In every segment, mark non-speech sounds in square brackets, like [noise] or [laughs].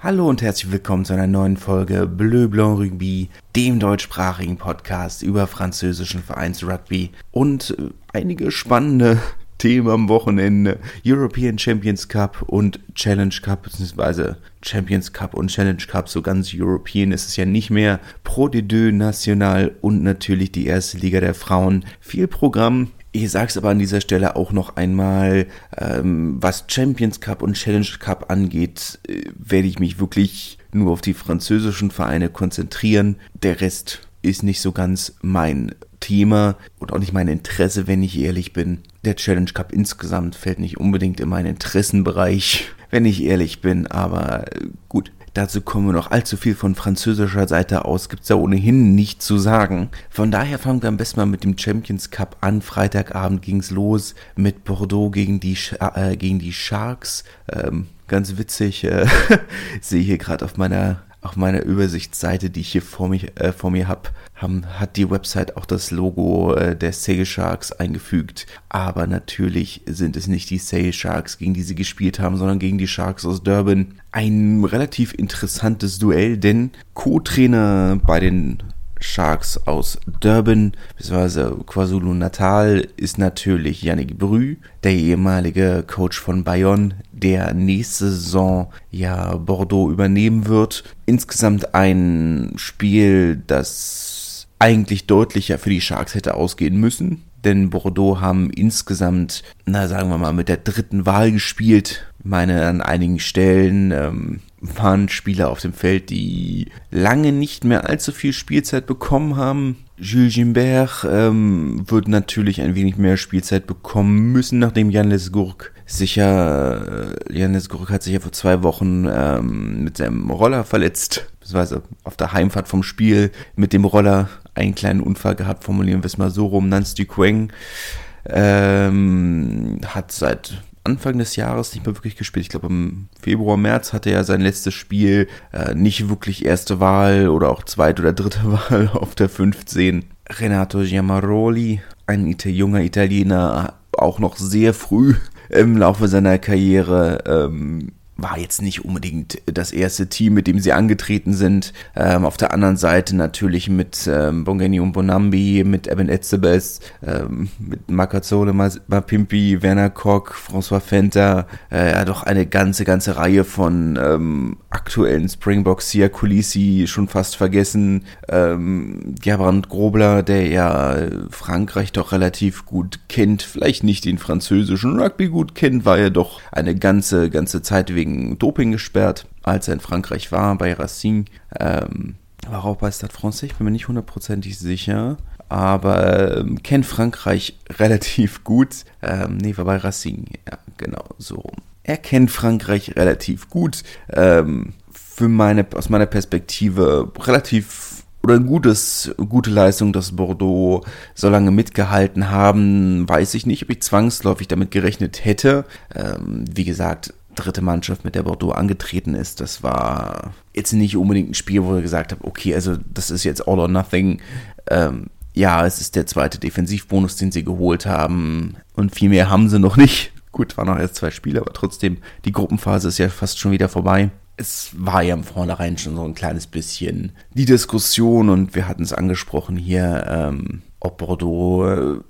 Hallo und herzlich willkommen zu einer neuen Folge Bleu Blanc Rugby, dem deutschsprachigen Podcast über französischen Vereinsrugby und äh, einige spannende [laughs] Themen am Wochenende. European Champions Cup und Challenge Cup, beziehungsweise Champions Cup und Challenge Cup, so ganz European ist es ja nicht mehr. Pro de Deux National und natürlich die erste Liga der Frauen. Viel Programm, ich sage es aber an dieser Stelle auch noch einmal, ähm, was Champions Cup und Challenge Cup angeht, äh, werde ich mich wirklich nur auf die französischen Vereine konzentrieren. Der Rest ist nicht so ganz mein Thema und auch nicht mein Interesse, wenn ich ehrlich bin. Der Challenge Cup insgesamt fällt nicht unbedingt in meinen Interessenbereich, [laughs] wenn ich ehrlich bin, aber äh, gut. Dazu kommen wir noch allzu viel von französischer Seite aus, gibt's ja ohnehin nicht zu sagen. Von daher fangen wir am besten mal mit dem Champions Cup an. Freitagabend ging's los mit Bordeaux gegen die, äh, gegen die Sharks. Ähm, ganz witzig, äh, [laughs] sehe hier gerade auf meiner auf meiner Übersichtsseite, die ich hier vor, mich, äh, vor mir habe, hat die Website auch das Logo äh, der Sail Sharks eingefügt. Aber natürlich sind es nicht die Sail Sharks, gegen die sie gespielt haben, sondern gegen die Sharks aus Durban. Ein relativ interessantes Duell, denn Co-Trainer bei den Sharks aus Durban bzw. KwaZulu-Natal ist natürlich Yannick Brü, der ehemalige Coach von Bayonne, der nächste Saison ja Bordeaux übernehmen wird. Insgesamt ein Spiel, das eigentlich deutlicher für die Sharks hätte ausgehen müssen denn Bordeaux haben insgesamt, na sagen wir mal, mit der dritten Wahl gespielt. Ich meine, an einigen Stellen ähm, waren Spieler auf dem Feld, die lange nicht mehr allzu viel Spielzeit bekommen haben. Jules Gimbert ähm, wird natürlich ein wenig mehr Spielzeit bekommen müssen, nachdem Jan Lesgourk sicher, äh, Jan Lesgourk hat sich ja vor zwei Wochen ähm, mit seinem Roller verletzt, beziehungsweise auf der Heimfahrt vom Spiel mit dem Roller einen kleinen Unfall gehabt, formulieren wir es mal so rum. Nance Duqueng ähm, hat seit Anfang des Jahres nicht mehr wirklich gespielt. Ich glaube, im Februar, März hatte er sein letztes Spiel. Äh, nicht wirklich erste Wahl oder auch zweite oder dritte [laughs] Wahl auf der 15. Renato Giamaroli, ein Ita junger Italiener, auch noch sehr früh im Laufe seiner Karriere. Ähm, war jetzt nicht unbedingt das erste Team, mit dem sie angetreten sind. Ähm, auf der anderen Seite natürlich mit ähm, Bongeni und Bonambi, mit Evan Etzebes, ähm, mit Makazzole, Mapimpi, Werner Koch, François Fenter, äh, ja doch eine ganze, ganze Reihe von ähm, aktuellen Springboks, Sia Kulisi schon fast vergessen, ähm, Gerbrand Grobler, der ja Frankreich doch relativ gut kennt, vielleicht nicht den französischen Rugby gut kennt, war ja doch eine ganze, ganze Zeit wegen wegen Doping gesperrt, als er in Frankreich war, bei Racing. Ähm, war auch bei Stade Francais, ich bin mir nicht hundertprozentig sicher. Aber ähm, kennt Frankreich [laughs] relativ gut. Ähm, nee, war bei Racing. Ja, genau, so Er kennt Frankreich relativ gut. Ähm, für meine, aus meiner Perspektive relativ oder ein gutes, gute Leistung, dass Bordeaux so lange mitgehalten haben, weiß ich nicht, ob ich zwangsläufig damit gerechnet hätte. Ähm, wie gesagt, dritte Mannschaft, mit der Bordeaux angetreten ist, das war jetzt nicht unbedingt ein Spiel, wo ich gesagt habe, okay, also das ist jetzt all or nothing. Ähm, ja, es ist der zweite Defensivbonus, den sie geholt haben. Und viel mehr haben sie noch nicht. Gut, waren noch erst zwei Spiele, aber trotzdem, die Gruppenphase ist ja fast schon wieder vorbei. Es war ja im Vornherein schon so ein kleines bisschen die Diskussion und wir hatten es angesprochen hier, ähm, ob Bordeaux äh,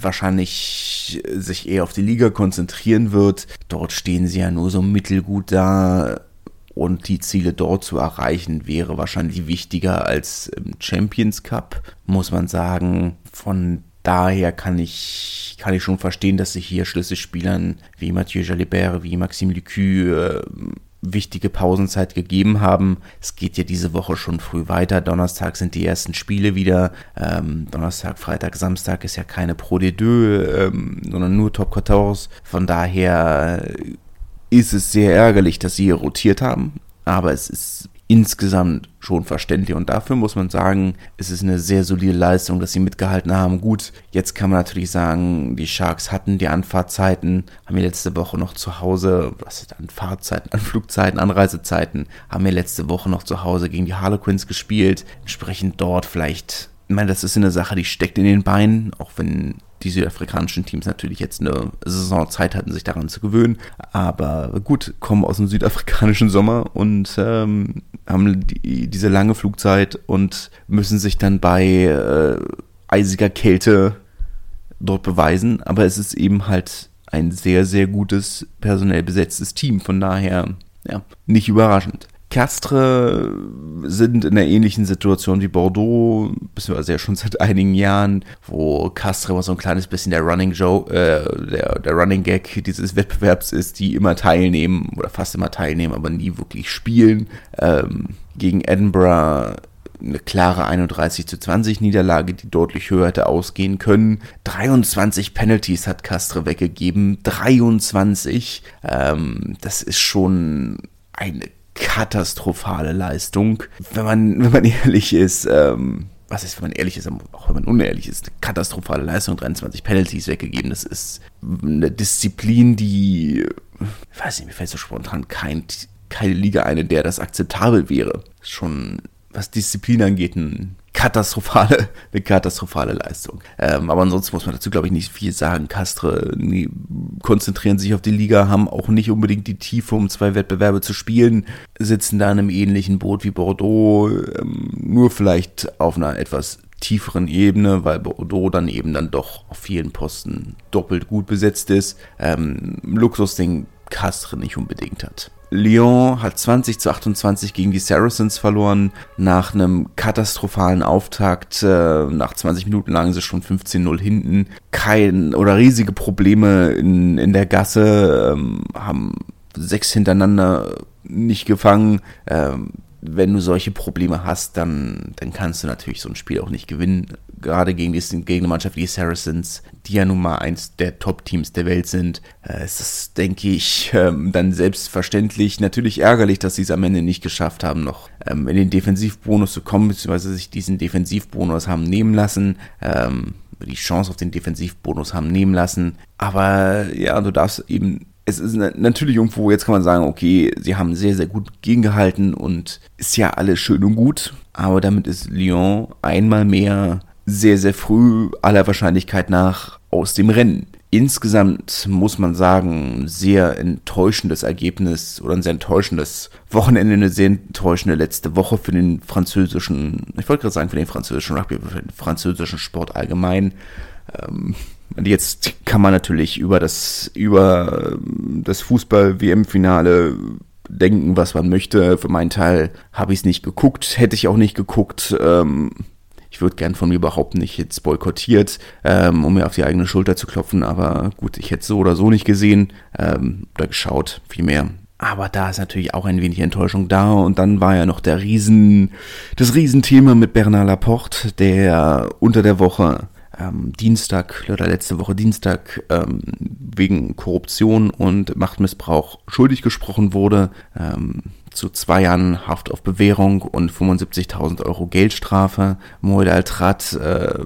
wahrscheinlich sich eher auf die Liga konzentrieren wird. Dort stehen sie ja nur so mittelgut da und die Ziele dort zu erreichen wäre wahrscheinlich wichtiger als im Champions Cup, muss man sagen. Von daher kann ich, kann ich schon verstehen, dass sich hier Schlüsselspielern wie Mathieu Jalibert, wie Maxime Lucu äh, wichtige Pausenzeit gegeben haben. Es geht ja diese Woche schon früh weiter. Donnerstag sind die ersten Spiele wieder. Ähm, Donnerstag, Freitag, Samstag ist ja keine Pro de Deux, ähm, sondern nur Top 14. Von daher ist es sehr ärgerlich, dass sie hier rotiert haben. Aber es ist insgesamt schon verständlich. Und dafür muss man sagen, es ist eine sehr solide Leistung, dass sie mitgehalten haben. Gut, jetzt kann man natürlich sagen, die Sharks hatten die Anfahrtzeiten, haben wir letzte Woche noch zu Hause, was ist an Fahrzeiten, an Flugzeiten, Anreisezeiten, haben wir letzte Woche noch zu Hause gegen die Harlequins gespielt. Entsprechend dort vielleicht, ich meine, das ist eine Sache, die steckt in den Beinen, auch wenn die südafrikanischen Teams natürlich jetzt eine Saisonzeit hatten, sich daran zu gewöhnen. Aber gut, kommen aus dem südafrikanischen Sommer und ähm, haben die, diese lange Flugzeit und müssen sich dann bei äh, eisiger Kälte dort beweisen. Aber es ist eben halt ein sehr, sehr gutes personell besetztes Team. Von daher, ja, nicht überraschend. Castre sind in einer ähnlichen Situation wie Bordeaux, beziehungsweise ja schon seit einigen Jahren, wo Castre immer so ein kleines bisschen der Running Joe, äh, der, der Running Gag dieses [laughs] Wettbewerbs ist, die immer teilnehmen oder fast immer teilnehmen, aber nie wirklich spielen. Ähm, gegen Edinburgh eine klare 31 zu 20 Niederlage, die deutlich höher hätte ausgehen können. 23 Penalties hat Castre weggegeben. 23. Ähm, das ist schon eine katastrophale Leistung. Wenn man, wenn man [laughs] ehrlich ist, ähm, was ist, wenn man ehrlich ist, auch wenn man unehrlich ist, katastrophale Leistung, 23 Penalties weggegeben. Das ist eine Disziplin, die, ich weiß nicht, mir fällt so spontan kein, keine Liga ein, in der das akzeptabel wäre. Schon, was Disziplin angeht, ein katastrophale, [laughs] eine katastrophale Leistung. Ähm, aber ansonsten muss man dazu, glaube ich, nicht viel sagen. Castre nie, konzentrieren sich auf die Liga, haben auch nicht unbedingt die Tiefe, um zwei Wettbewerbe zu spielen, sitzen da in einem ähnlichen Boot wie Bordeaux, ähm, nur vielleicht auf einer etwas tieferen Ebene, weil Bordeaux dann eben dann doch auf vielen Posten doppelt gut besetzt ist. Ähm, Luxus, den Castre nicht unbedingt hat. Lyon hat 20 zu 28 gegen die Saracens verloren, nach einem katastrophalen Auftakt. Äh, nach 20 Minuten lagen sie schon 15-0 hinten. Kein oder riesige Probleme in, in der Gasse, ähm, haben sechs hintereinander nicht gefangen. Ähm, wenn du solche Probleme hast, dann, dann kannst du natürlich so ein Spiel auch nicht gewinnen. Gerade gegen, die, gegen eine Mannschaft wie die Saracens, die ja nun mal eins der Top-Teams der Welt sind, äh, ist das, denke ich, ähm, dann selbstverständlich natürlich ärgerlich, dass sie es am Ende nicht geschafft haben, noch ähm, in den Defensivbonus zu kommen, beziehungsweise sich diesen Defensivbonus haben nehmen lassen. Ähm, die Chance auf den Defensivbonus haben nehmen lassen. Aber ja, du darfst eben es ist natürlich irgendwo, jetzt kann man sagen, okay, sie haben sehr, sehr gut gegengehalten und ist ja alles schön und gut, aber damit ist Lyon einmal mehr sehr, sehr früh aller Wahrscheinlichkeit nach aus dem Rennen. Insgesamt muss man sagen, sehr enttäuschendes Ergebnis oder ein sehr enttäuschendes Wochenende, eine sehr enttäuschende letzte Woche für den französischen, ich wollte gerade sagen, für den französischen Rugby, für den französischen Sport allgemein. Ähm, und jetzt kann man natürlich über das, über ähm, das Fußball-WM-Finale denken, was man möchte. Für meinen Teil habe ich es nicht geguckt, hätte ich auch nicht geguckt. Ähm, ich würde gern von mir überhaupt nicht jetzt boykottiert, ähm, um mir auf die eigene Schulter zu klopfen, aber gut, ich hätte so oder so nicht gesehen ähm, oder geschaut, vielmehr. Aber da ist natürlich auch ein wenig Enttäuschung da. Und dann war ja noch der Riesen, das Riesenthema mit Bernard Laporte, der unter der Woche ähm, Dienstag oder letzte Woche Dienstag ähm, wegen Korruption und Machtmissbrauch schuldig gesprochen wurde. Ähm, zu zwei Jahren Haft auf Bewährung und 75.000 Euro Geldstrafe. Moed Altrat, äh,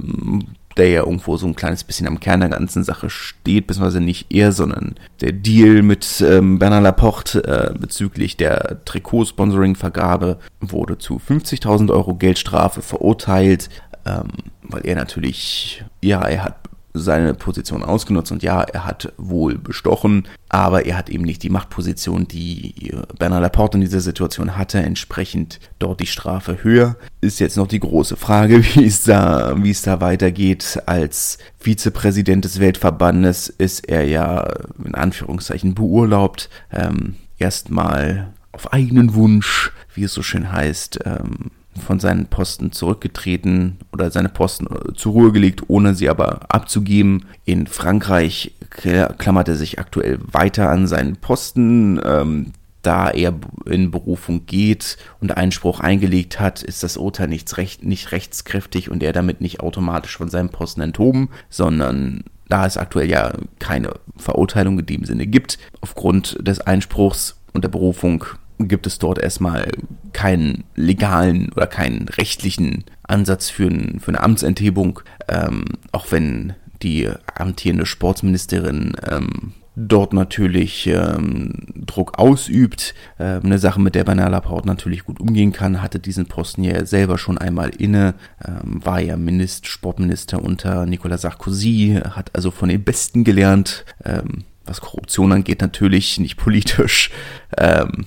der ja irgendwo so ein kleines bisschen am Kern der ganzen Sache steht, beziehungsweise nicht er, sondern der Deal mit ähm, Bernard Laporte äh, bezüglich der Trikot-Sponsoring-Vergabe wurde zu 50.000 Euro Geldstrafe verurteilt ähm, weil er natürlich, ja, er hat seine Position ausgenutzt und ja, er hat wohl bestochen, aber er hat eben nicht die Machtposition, die Bernard Laporte in dieser Situation hatte, entsprechend dort die Strafe höher. Ist jetzt noch die große Frage, [laughs] wie es da, wie es da weitergeht. Als Vizepräsident des Weltverbandes ist er ja in Anführungszeichen beurlaubt, ähm, erstmal auf eigenen Wunsch, wie es so schön heißt, ähm, von seinen Posten zurückgetreten oder seine Posten äh, zur Ruhe gelegt, ohne sie aber abzugeben. In Frankreich klammert er sich aktuell weiter an seinen Posten. Ähm, da er in Berufung geht und Einspruch eingelegt hat, ist das Urteil nicht, recht, nicht rechtskräftig und er damit nicht automatisch von seinem Posten enthoben, sondern da es aktuell ja keine Verurteilung in dem Sinne gibt, aufgrund des Einspruchs und der Berufung gibt es dort erstmal keinen legalen oder keinen rechtlichen Ansatz für, ein, für eine Amtsenthebung, ähm, auch wenn die amtierende Sportsministerin ähm, dort natürlich ähm, Druck ausübt. Äh, eine Sache, mit der Bernard Laporte natürlich gut umgehen kann, hatte diesen Posten ja selber schon einmal inne, ähm, war ja Minister, Sportminister unter Nicolas Sarkozy, hat also von den Besten gelernt, ähm, was Korruption angeht, natürlich nicht politisch. Ähm,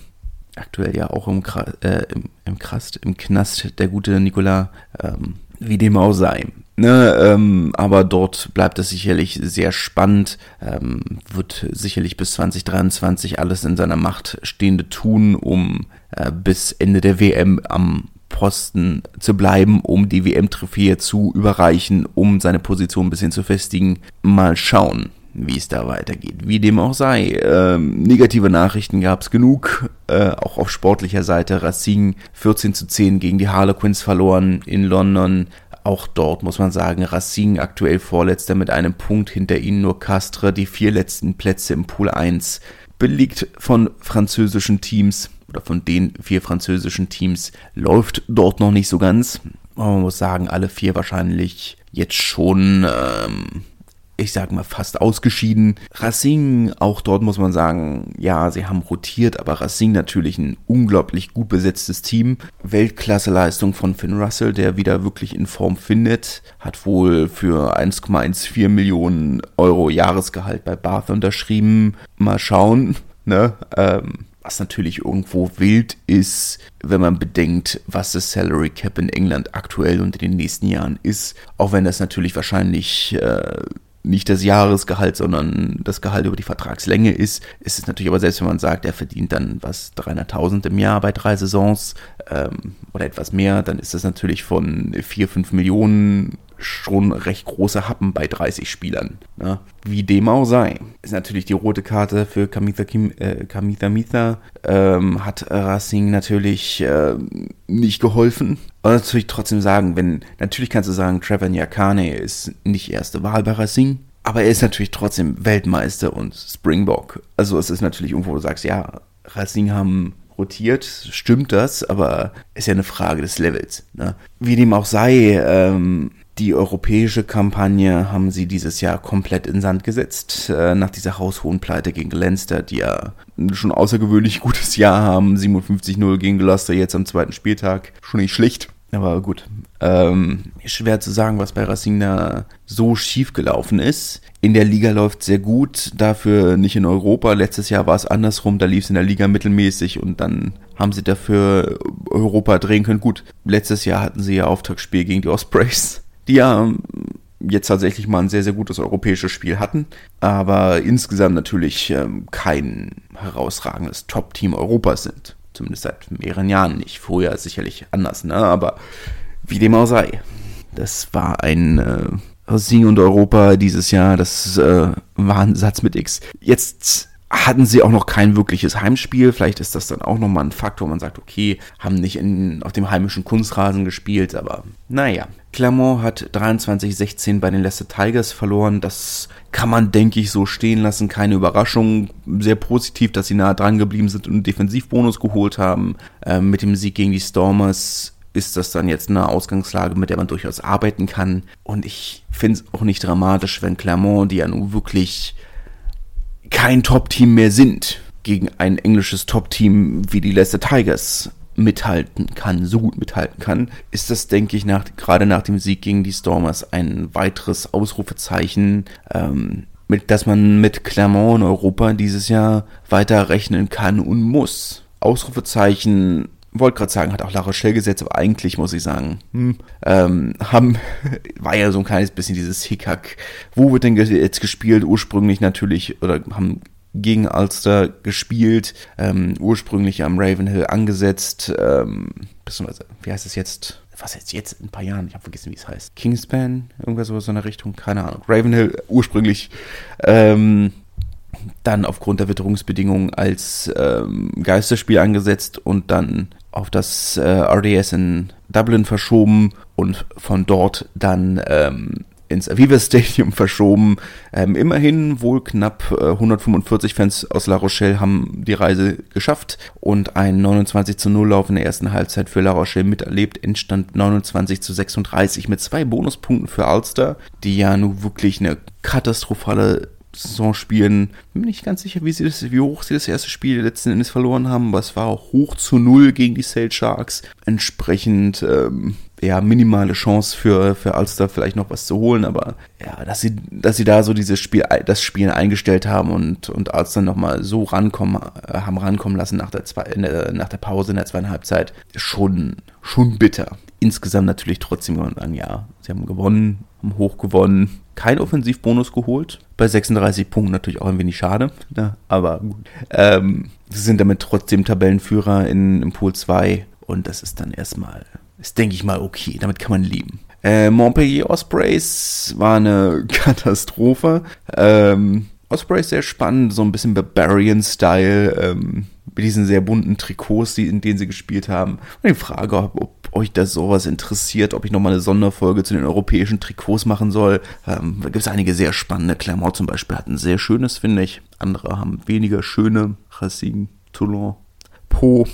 aktuell ja auch im, äh, im, im Krast, im Knast, der gute Nicolas, ähm, wie dem auch sei. Ne, ähm, aber dort bleibt es sicherlich sehr spannend, ähm, wird sicherlich bis 2023 alles in seiner Macht Stehende tun, um äh, bis Ende der WM am Posten zu bleiben, um die WM-Trophäe zu überreichen, um seine Position ein bisschen zu festigen. Mal schauen wie es da weitergeht. Wie dem auch sei. Ähm, negative Nachrichten gab es genug, äh, auch auf sportlicher Seite. Racing 14 zu 10 gegen die Harlequins verloren in London. Auch dort muss man sagen, Racing aktuell Vorletzter mit einem Punkt hinter ihnen nur Castre, die vier letzten Plätze im Pool 1, belegt von französischen Teams oder von den vier französischen Teams, läuft dort noch nicht so ganz. Man muss sagen, alle vier wahrscheinlich jetzt schon ähm, ich sag mal, fast ausgeschieden. Racing, auch dort muss man sagen, ja, sie haben rotiert, aber Racing natürlich ein unglaublich gut besetztes Team. Weltklasseleistung von Finn Russell, der wieder wirklich in Form findet, hat wohl für 1,14 Millionen Euro Jahresgehalt bei Bath unterschrieben. Mal schauen, ne, ähm, was natürlich irgendwo wild ist, wenn man bedenkt, was das Salary Cap in England aktuell und in den nächsten Jahren ist. Auch wenn das natürlich wahrscheinlich äh, nicht das Jahresgehalt, sondern das Gehalt über die Vertragslänge ist, ist es natürlich aber selbst, wenn man sagt, er verdient dann was 300.000 im Jahr bei drei Saisons ähm, oder etwas mehr, dann ist das natürlich von 4, 5 Millionen schon recht große Happen bei 30 Spielern. Ne? Wie dem auch sei. Ist natürlich die rote Karte für Kamitha, Kim, äh, Kamitha Mitha. Ähm, hat Racing natürlich äh, nicht geholfen. Aber natürlich trotzdem sagen, wenn, natürlich kannst du sagen, Trevor Nyakane ist nicht erste Wahl bei Racing. Aber er ist natürlich trotzdem Weltmeister und Springbok. Also es ist natürlich irgendwo, wo du sagst, ja, Racing haben rotiert, stimmt das, aber ist ja eine Frage des Levels. Ne? Wie dem auch sei, ähm, die europäische Kampagne haben sie dieses Jahr komplett in Sand gesetzt. Äh, nach dieser haushohen Pleite gegen Leinster, die ja schon außergewöhnlich gutes Jahr haben. 57-0 gegen Gloucester jetzt am zweiten Spieltag. Schon nicht schlicht. Aber gut. Ähm, schwer zu sagen, was bei Racing da so schief gelaufen ist. In der Liga läuft sehr gut, dafür nicht in Europa. Letztes Jahr war es andersrum, da lief es in der Liga mittelmäßig und dann haben sie dafür Europa drehen können. Gut, letztes Jahr hatten sie ja Auftaktspiel gegen die Ospreys die ja ähm, jetzt tatsächlich mal ein sehr, sehr gutes europäisches Spiel hatten, aber insgesamt natürlich ähm, kein herausragendes Top-Team Europas sind. Zumindest seit mehreren Jahren nicht. Vorher sicherlich anders, ne? aber wie dem auch sei. Das war ein äh, Sieg und Europa dieses Jahr, das äh, war ein Satz mit X. Jetzt hatten sie auch noch kein wirkliches Heimspiel. Vielleicht ist das dann auch nochmal ein Faktor, man sagt, okay, haben nicht in, auf dem heimischen Kunstrasen gespielt, aber naja. Clermont hat 23-16 bei den Leicester Tigers verloren. Das kann man, denke ich, so stehen lassen. Keine Überraschung. Sehr positiv, dass sie nah dran geblieben sind und einen Defensivbonus geholt haben. Ähm, mit dem Sieg gegen die Stormers ist das dann jetzt eine Ausgangslage, mit der man durchaus arbeiten kann. Und ich finde es auch nicht dramatisch, wenn Clermont, die ja nun wirklich kein Top-Team mehr sind, gegen ein englisches Top-Team wie die Leicester Tigers mithalten kann, so gut mithalten kann, ist das, denke ich, nach, gerade nach dem Sieg gegen die Stormers ein weiteres Ausrufezeichen, ähm, mit, dass man mit Clermont in Europa dieses Jahr weiter rechnen kann und muss. Ausrufezeichen wollte gerade sagen, hat auch La Rochelle gesetzt, aber eigentlich muss ich sagen, hm, ähm, haben, [laughs] war ja so ein kleines bisschen dieses Hickhack. Wo wird denn jetzt gespielt? Ursprünglich natürlich, oder haben gegen Ulster gespielt, ähm, ursprünglich am Ravenhill angesetzt, ähm, beziehungsweise, wie heißt es jetzt? Was jetzt jetzt in ein paar Jahren? Ich habe vergessen, wie es heißt. Kingspan, irgendwas so in der Richtung, keine Ahnung. Ravenhill ursprünglich ähm, dann aufgrund der Witterungsbedingungen als ähm, Geisterspiel angesetzt und dann auf das äh, RDS in Dublin verschoben und von dort dann ähm, ins Aviva [laughs] Stadium verschoben. Ähm, immerhin wohl knapp äh, 145 Fans aus La Rochelle haben die Reise geschafft und ein 29 zu 0 Lauf in der ersten Halbzeit für La Rochelle miterlebt. Entstand 29 zu 36 mit zwei Bonuspunkten für Ulster, die ja nun wirklich eine katastrophale Saisonspielen. Bin mir nicht ganz sicher, wie, sie das, wie hoch sie das erste Spiel letzten Endes verloren haben, aber es war auch hoch zu null gegen die Sale Sharks. Entsprechend ähm, ja, minimale Chance für, für Ulster vielleicht noch was zu holen, aber ja, dass sie, dass sie da so dieses Spiel, das Spiel eingestellt haben und, und Ulster nochmal so rankommen, äh, haben rankommen lassen nach der, zwei, der, nach der Pause in der zweiten Halbzeit, schon, schon bitter. Insgesamt natürlich trotzdem kann man sagen, ja, sie haben gewonnen, haben hoch gewonnen, kein Offensivbonus geholt. Bei 36 Punkten natürlich auch ein wenig schade, ne? aber gut. Ähm, sie sind damit trotzdem Tabellenführer in, im Pool 2 und das ist dann erstmal ist, denke ich mal, okay. Damit kann man leben. Äh, Montpellier Ospreys war eine [laughs] Katastrophe. Ähm, Ospreys sehr spannend, so ein bisschen Barbarian-Style, ähm, mit diesen sehr bunten Trikots, die, in denen sie gespielt haben. Und die Frage, ob, ob euch das sowas interessiert, ob ich nochmal eine Sonderfolge zu den europäischen Trikots machen soll. Ähm, da gibt es einige sehr spannende. Clermont zum Beispiel hat ein sehr schönes, finde ich. Andere haben weniger schöne. Racing, Toulon, Po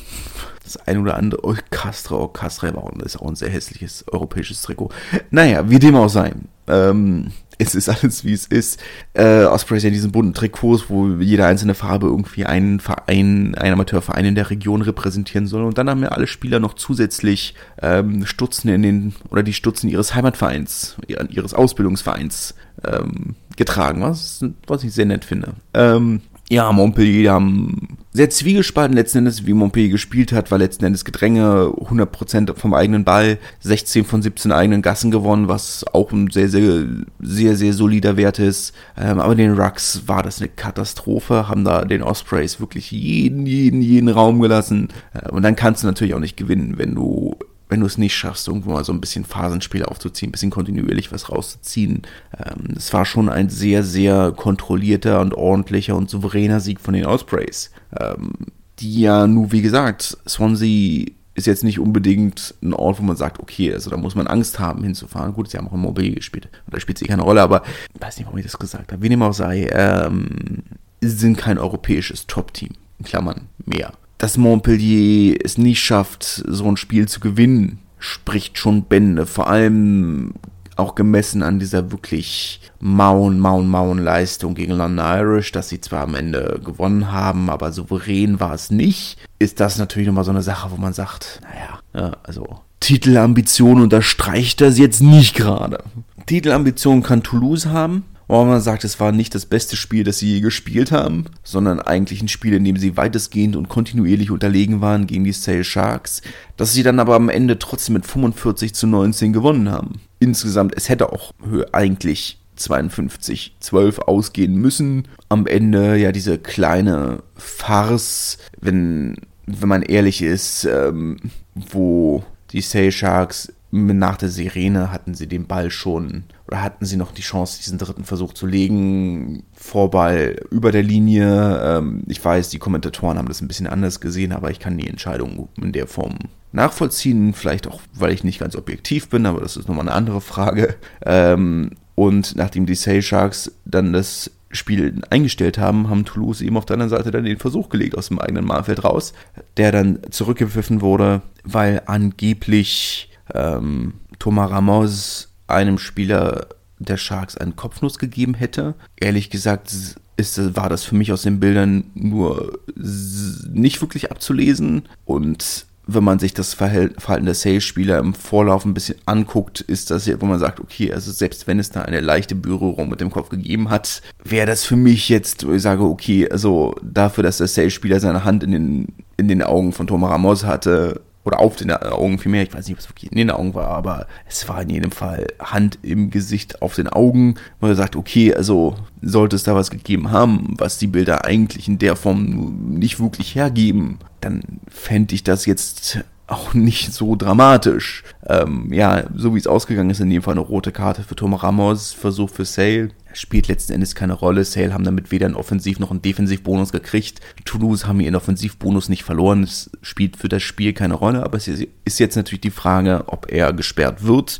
das ein oder andere, oh, Castra, oh, Castra war ist auch ein sehr hässliches europäisches Trikot. Naja, wie dem auch sei. Ähm, es ist alles, wie es ist. Äh, Ospreys ja in diesen bunten Trikots, wo jede einzelne Farbe irgendwie einen Verein, einen Amateurverein in der Region repräsentieren soll. Und dann haben ja alle Spieler noch zusätzlich ähm, Stutzen in den, oder die Stutzen ihres Heimatvereins, ihres Ausbildungsvereins ähm, getragen, was, was ich sehr nett finde. Ähm, ja, Montpellier haben sehr zwiegespalten letzten Endes, wie Montpellier gespielt hat, war letzten Endes Gedränge, 100% vom eigenen Ball, 16 von 17 eigenen Gassen gewonnen, was auch ein sehr, sehr, sehr, sehr solider Wert ist. Ähm, aber den Rucks war das eine Katastrophe, haben da den Ospreys wirklich jeden, jeden, jeden Raum gelassen. Äh, und dann kannst du natürlich auch nicht gewinnen, wenn du wenn du es nicht schaffst, irgendwo mal so ein bisschen Phasenspiel aufzuziehen, ein bisschen kontinuierlich was rauszuziehen. Ähm, es war schon ein sehr, sehr kontrollierter und ordentlicher und souveräner Sieg von den Ospreys. Ähm, die ja, nur wie gesagt, Swansea ist jetzt nicht unbedingt ein Ort, wo man sagt, okay, also da muss man Angst haben hinzufahren. Gut, sie haben auch in Montpellier gespielt. Da spielt sie keine Rolle, aber ich weiß nicht, warum ich das gesagt habe. Wie dem auch sei, ähm, sie sind kein europäisches Top-Team. In Klammern mehr dass Montpellier es nicht schafft, so ein Spiel zu gewinnen, spricht schon Bände. Vor allem auch gemessen an dieser wirklich mauen, mauen, mauen Leistung gegen London Irish, dass sie zwar am Ende gewonnen haben, aber souverän war es nicht, ist das natürlich nochmal so eine Sache, wo man sagt, naja, ja, also Titelambition unterstreicht das jetzt nicht gerade. Titelambition kann Toulouse haben, wo man sagt, es war nicht das beste Spiel, das sie je gespielt haben, sondern eigentlich ein Spiel, in dem sie weitestgehend und kontinuierlich unterlegen waren gegen die Sale Sharks, dass sie dann aber am Ende trotzdem mit 45 zu 19 gewonnen haben. Insgesamt, es hätte auch eigentlich 52, 12 ausgehen müssen. Am Ende ja diese kleine Farce, wenn, wenn man ehrlich ist, ähm, wo die Sale Sharks nach der Sirene hatten sie den Ball schon oder hatten sie noch die Chance, diesen dritten Versuch zu legen. Vorball über der Linie. Ähm, ich weiß, die Kommentatoren haben das ein bisschen anders gesehen, aber ich kann die Entscheidung in der Form nachvollziehen. Vielleicht auch, weil ich nicht ganz objektiv bin, aber das ist nochmal eine andere Frage. Ähm, und nachdem die Sale Sharks dann das Spiel eingestellt haben, haben Toulouse eben auf der anderen Seite dann den Versuch gelegt aus dem eigenen Mahlfeld raus, der dann zurückgepfiffen wurde, weil angeblich ähm, Thomas Ramos einem Spieler der Sharks einen Kopfnuss gegeben hätte. Ehrlich gesagt ist, war das für mich aus den Bildern nur nicht wirklich abzulesen und wenn man sich das Verhalten der Sales-Spieler im Vorlauf ein bisschen anguckt, ist das ja, wo man sagt, okay, also selbst wenn es da eine leichte Berührung mit dem Kopf gegeben hat, wäre das für mich jetzt, wo ich sage, okay, also dafür, dass der Sales-Spieler seine Hand in den, in den Augen von Thomas Ramos hatte, oder auf den Augen vielmehr, ich weiß nicht, ob es wirklich in den Augen war, aber es war in jedem Fall Hand im Gesicht auf den Augen, wo er sagt, okay, also sollte es da was gegeben haben, was die Bilder eigentlich in der Form nicht wirklich hergeben, dann fände ich das jetzt auch nicht so dramatisch. Ähm, ja, so wie es ausgegangen ist, in dem Fall eine rote Karte für Tom Ramos, Versuch für Sale. Spielt letzten Endes keine Rolle. Sale haben damit weder einen Offensiv- noch einen Defensivbonus gekriegt. Toulouse haben ihren Offensivbonus nicht verloren. Es spielt für das Spiel keine Rolle, aber es ist jetzt natürlich die Frage, ob er gesperrt wird.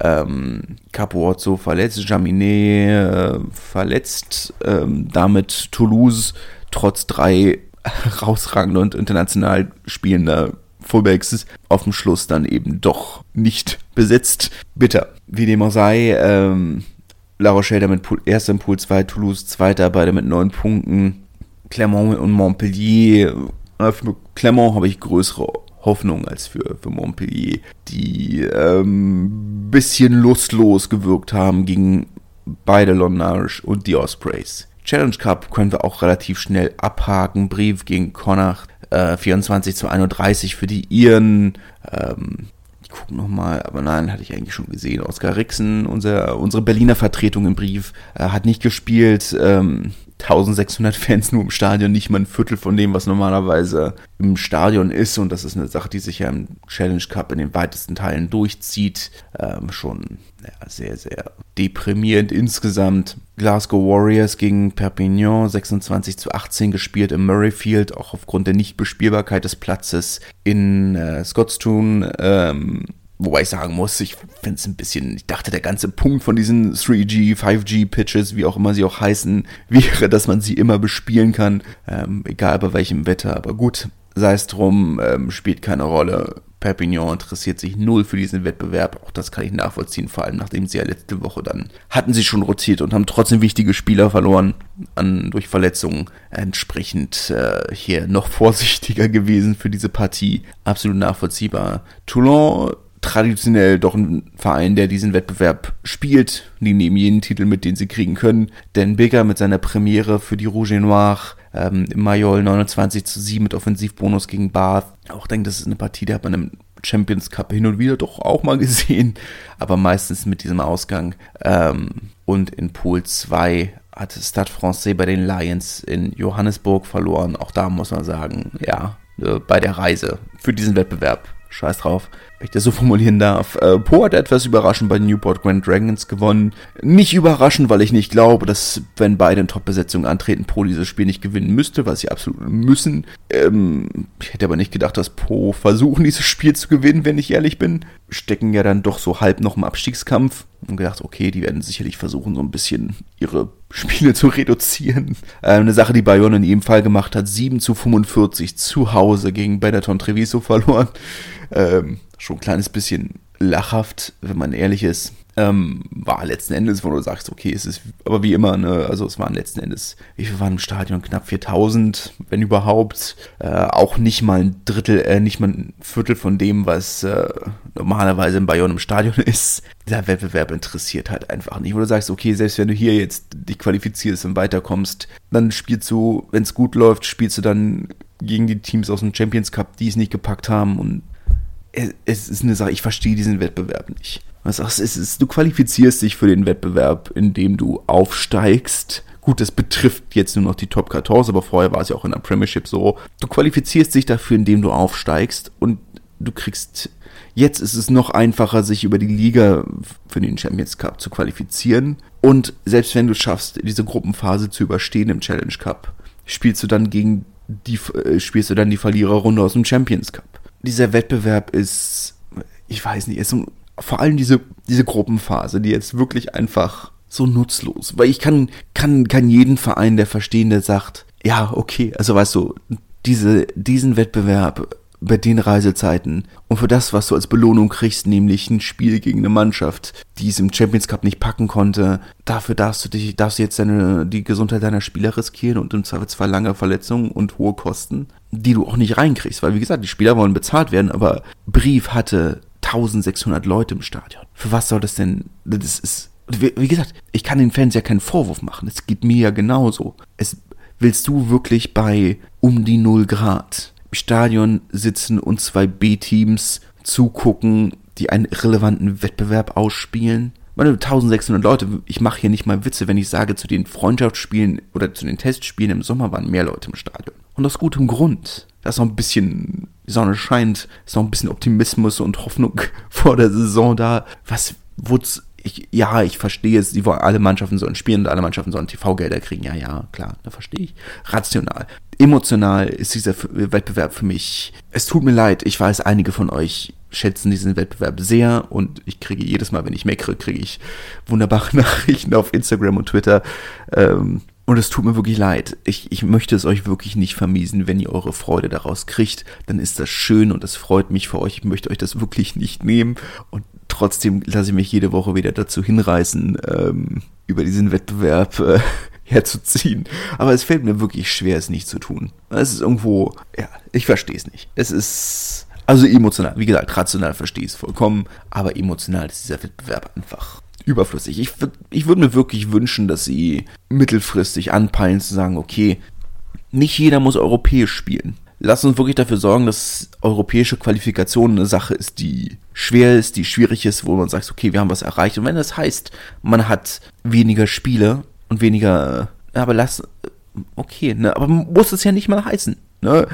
Ähm, Capuozzo verletzt, Jaminet äh, verletzt, ähm, damit Toulouse trotz drei [laughs] herausragender und international spielender Fullbacks auf dem Schluss dann eben doch nicht besetzt. Bitter. Wie dem auch sei, ähm, La Rochelle damit erster im Pool 2, Toulouse zweiter, beide mit neun Punkten. Clermont und Montpellier. Äh, für Clermont habe ich größere Hoffnung als für, für Montpellier, die ähm, bisschen lustlos gewirkt haben gegen beide Lonage und die Ospreys. Challenge Cup können wir auch relativ schnell abhaken. Brief gegen Connacht, äh, 24 zu 31 für die Iren. Ähm, ich gucke nochmal, aber nein, hatte ich eigentlich schon gesehen. Oskar Rixen, unser, unsere Berliner Vertretung im Brief, äh, hat nicht gespielt. Ähm, 1600 Fans nur im Stadion, nicht mal ein Viertel von dem, was normalerweise im Stadion ist. Und das ist eine Sache, die sich ja im Challenge Cup in den weitesten Teilen durchzieht. Ähm, schon ja, sehr, sehr deprimierend insgesamt. Glasgow Warriors gegen Perpignan 26 zu 18 gespielt im Murrayfield, auch aufgrund der Nichtbespielbarkeit des Platzes in äh, Scottstown. Ähm, Wobei ich sagen muss, ich finde es ein bisschen, ich dachte, der ganze Punkt von diesen 3G, 5G-Pitches, wie auch immer sie auch heißen, [laughs] wäre, dass man sie immer bespielen kann, ähm, egal bei welchem Wetter. Aber gut, sei es drum, ähm, spielt keine Rolle. Perpignan interessiert sich null für diesen Wettbewerb. Auch das kann ich nachvollziehen, vor allem nachdem sie ja letzte Woche dann hatten sie schon rotiert und haben trotzdem wichtige Spieler verloren an, durch Verletzungen. Entsprechend äh, hier noch [laughs] vorsichtiger gewesen für diese Partie. Absolut nachvollziehbar. Toulon traditionell doch ein Verein, der diesen Wettbewerb spielt. Die nehmen jeden Titel mit, den sie kriegen können. Denn Bigger mit seiner Premiere für die Rouge et Noir ähm, im Mayol 29 zu 7 mit Offensivbonus gegen Bath. Auch denke, das ist eine Partie, der hat man im Champions Cup hin und wieder doch auch mal gesehen, aber meistens mit diesem Ausgang. Ähm, und in Pool 2 hat Stade Francais bei den Lions in Johannesburg verloren. Auch da muss man sagen, ja, äh, bei der Reise für diesen Wettbewerb scheiß drauf, wenn ich das so formulieren darf. Äh, Po hat etwas überraschend bei Newport Grand Dragons gewonnen. Nicht überraschend, weil ich nicht glaube, dass, wenn beide in Top-Besetzung antreten, Po dieses Spiel nicht gewinnen müsste, was sie absolut müssen. Ähm, ich hätte aber nicht gedacht, dass Po versuchen, [laughs] dieses Spiel zu gewinnen, wenn ich ehrlich bin. Stecken ja dann doch so halb noch im Abstiegskampf. Und gedacht, okay, die werden sicherlich versuchen, so ein bisschen ihre [laughs] Spiele zu reduzieren. Äh, eine Sache, die Bayonne in jedem Fall gemacht hat, 7 zu 45 zu Hause gegen Benetton Treviso verloren. Ähm, schon ein kleines bisschen lachhaft, wenn man ehrlich ist. Ähm, war letzten Endes, wo du sagst, okay, es ist aber wie immer, ne, also es waren letzten Endes, wie viel waren im Stadion? Knapp 4000, wenn überhaupt. Äh, auch nicht mal ein Drittel, äh, nicht mal ein Viertel von dem, was äh, normalerweise in Bayonne im Stadion [laughs] ist. Der Wettbewerb interessiert halt einfach nicht. Wo du sagst, okay, selbst wenn du hier jetzt dich qualifizierst und weiterkommst, dann spielst du, wenn es gut läuft, spielst du dann gegen die Teams aus dem Champions Cup, die es nicht gepackt haben und es ist eine Sache, ich verstehe diesen Wettbewerb nicht. Was sagst, es ist, du qualifizierst dich für den Wettbewerb, indem du aufsteigst. Gut, das betrifft jetzt nur noch die Top 14, aber vorher war es ja auch in der Premiership so. Du qualifizierst dich dafür, indem du aufsteigst und du kriegst. Jetzt ist es noch einfacher, sich über die Liga für den Champions Cup zu qualifizieren. Und selbst wenn du schaffst, diese Gruppenphase zu überstehen im Challenge Cup, spielst du dann gegen die, äh, spielst du dann die Verliererrunde aus dem Champions Cup dieser Wettbewerb ist, ich weiß nicht, ist so, vor allem diese, diese Gruppenphase, die jetzt wirklich einfach so nutzlos. Weil ich kann, kann, kann jeden Verein, der verstehen, der sagt, ja, okay, also weißt du, diese, diesen Wettbewerb bei den Reisezeiten und für das, was du als Belohnung kriegst, nämlich ein Spiel gegen eine Mannschaft, die es im Champions Cup nicht packen konnte, dafür darfst du dich, darfst du jetzt deine, die Gesundheit deiner Spieler riskieren und im Zweifelsfall lange Verletzungen und hohe Kosten, die du auch nicht reinkriegst, weil wie gesagt, die Spieler wollen bezahlt werden, aber Brief hatte 1600 Leute im Stadion. Für was soll das denn, das ist, wie gesagt, ich kann den Fans ja keinen Vorwurf machen, es geht mir ja genauso. Es, willst du wirklich bei um die 0 Grad Stadion sitzen und zwei B-Teams zugucken, die einen relevanten Wettbewerb ausspielen. Meine 1600 Leute, ich mache hier nicht mal Witze, wenn ich sage, zu den Freundschaftsspielen oder zu den Testspielen im Sommer waren mehr Leute im Stadion. Und aus gutem Grund. Da ist noch ein bisschen, die Sonne scheint, ist noch ein bisschen Optimismus und Hoffnung [laughs] vor der Saison da. Was, wo's, ich, ja, ich verstehe es, die wollen, alle Mannschaften sollen spielen und alle Mannschaften sollen TV-Gelder kriegen. Ja, ja, klar, da verstehe ich. Rational. Emotional ist dieser Wettbewerb für mich. Es tut mir leid, ich weiß, einige von euch schätzen diesen Wettbewerb sehr und ich kriege jedes Mal, wenn ich meckere, kriege ich wunderbare [laughs] Nachrichten auf Instagram und Twitter. Ähm, und es tut mir wirklich leid. Ich, ich möchte es euch wirklich nicht vermiesen, wenn ihr eure Freude daraus kriegt. Dann ist das schön und es freut mich für euch. Ich möchte euch das wirklich nicht nehmen. Und trotzdem lasse ich mich jede Woche wieder dazu hinreißen, ähm, über diesen Wettbewerb äh, [laughs] herzuziehen. Aber es fällt mir wirklich schwer, es nicht zu tun. Es ist irgendwo, ja, ich verstehe es nicht. Es ist, also emotional, wie gesagt, rational verstehe ich es vollkommen, aber emotional ist dieser Wettbewerb einfach überflüssig. Ich, ich würde mir wirklich wünschen, dass sie mittelfristig anpeilen zu sagen, okay, nicht jeder muss europäisch spielen. Lass uns wirklich dafür sorgen, dass europäische Qualifikation eine Sache ist, die schwer ist, die schwierig ist, wo man sagt, okay, wir haben was erreicht. Und wenn das heißt, man hat weniger Spiele und weniger, aber lass, okay, ne, aber muss es ja nicht mal heißen. Ne?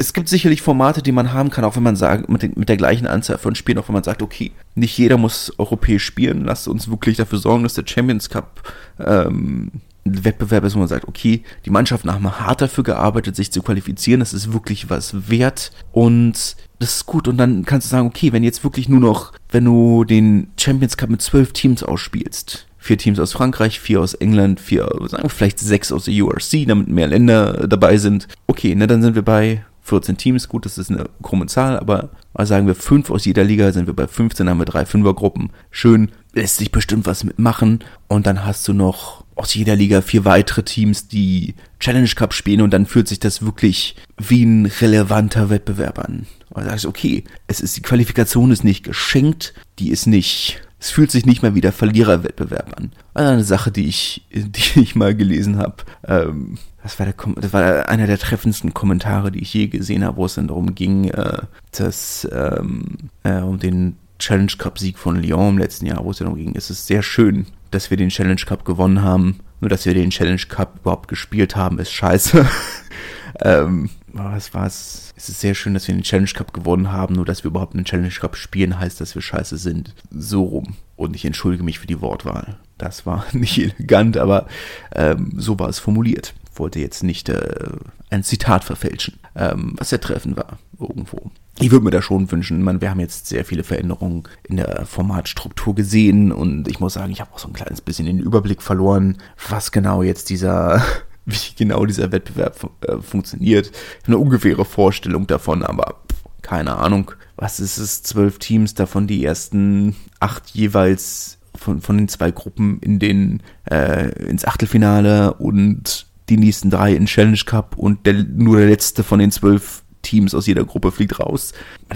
Es gibt sicherlich Formate, die man haben kann, auch wenn man sagt, mit, mit der gleichen Anzahl von Spielen, auch wenn man sagt, okay, nicht jeder muss europäisch spielen, lasst uns wirklich dafür sorgen, dass der Champions Cup ähm, Wettbewerb ist, wo man sagt, okay, die Mannschaften haben hart dafür gearbeitet, sich zu qualifizieren, das ist wirklich was wert und das ist gut. Und dann kannst du sagen, okay, wenn jetzt wirklich nur noch, wenn du den Champions Cup mit zwölf Teams ausspielst, vier Teams aus Frankreich, vier aus England, vier, sagen wir vielleicht sechs aus der URC, damit mehr Länder dabei sind, okay, ne, dann sind wir bei 14 Teams, gut, das ist eine krumme Zahl, aber sagen wir fünf aus jeder Liga, sind wir bei 15, haben wir drei Fünfergruppen. Schön, lässt sich bestimmt was mitmachen. Und dann hast du noch aus jeder Liga vier weitere Teams, die Challenge Cup spielen und dann fühlt sich das wirklich wie ein relevanter Wettbewerb an. Und sagst, okay, es ist, die Qualifikation ist nicht geschenkt, die ist nicht, es fühlt sich nicht mehr wie der Verliererwettbewerb an. Also eine Sache, die ich, die ich mal gelesen habe. Ähm, das war, der, das war einer der treffendsten Kommentare, die ich je gesehen habe, wo es dann darum ging, äh, dass ähm, äh, um den Challenge Cup Sieg von Lyon im letzten Jahr, wo es darum ging, es ist sehr schön, dass wir den Challenge Cup gewonnen haben. Nur, dass wir den Challenge Cup überhaupt gespielt haben, ist scheiße. [laughs] ähm, was war's? Es ist sehr schön, dass wir den Challenge Cup gewonnen haben. Nur, dass wir überhaupt einen Challenge Cup spielen, heißt, dass wir scheiße sind. So rum. Und ich entschuldige mich für die Wortwahl. Das war [laughs] nicht elegant, aber ähm, so war es formuliert. Wollte jetzt nicht äh, ein Zitat verfälschen, ähm, was sehr treffend war, irgendwo ich würde mir da schon wünschen, man, wir haben jetzt sehr viele Veränderungen in der Formatstruktur gesehen und ich muss sagen, ich habe auch so ein kleines bisschen den Überblick verloren, was genau jetzt dieser, wie genau dieser Wettbewerb äh, funktioniert. Eine ungefähre Vorstellung davon, aber keine Ahnung. Was ist es? Zwölf Teams, davon die ersten acht jeweils von, von den zwei Gruppen in den äh, ins Achtelfinale und die nächsten drei in Challenge Cup und der, nur der letzte von den zwölf Teams aus jeder Gruppe fliegt raus.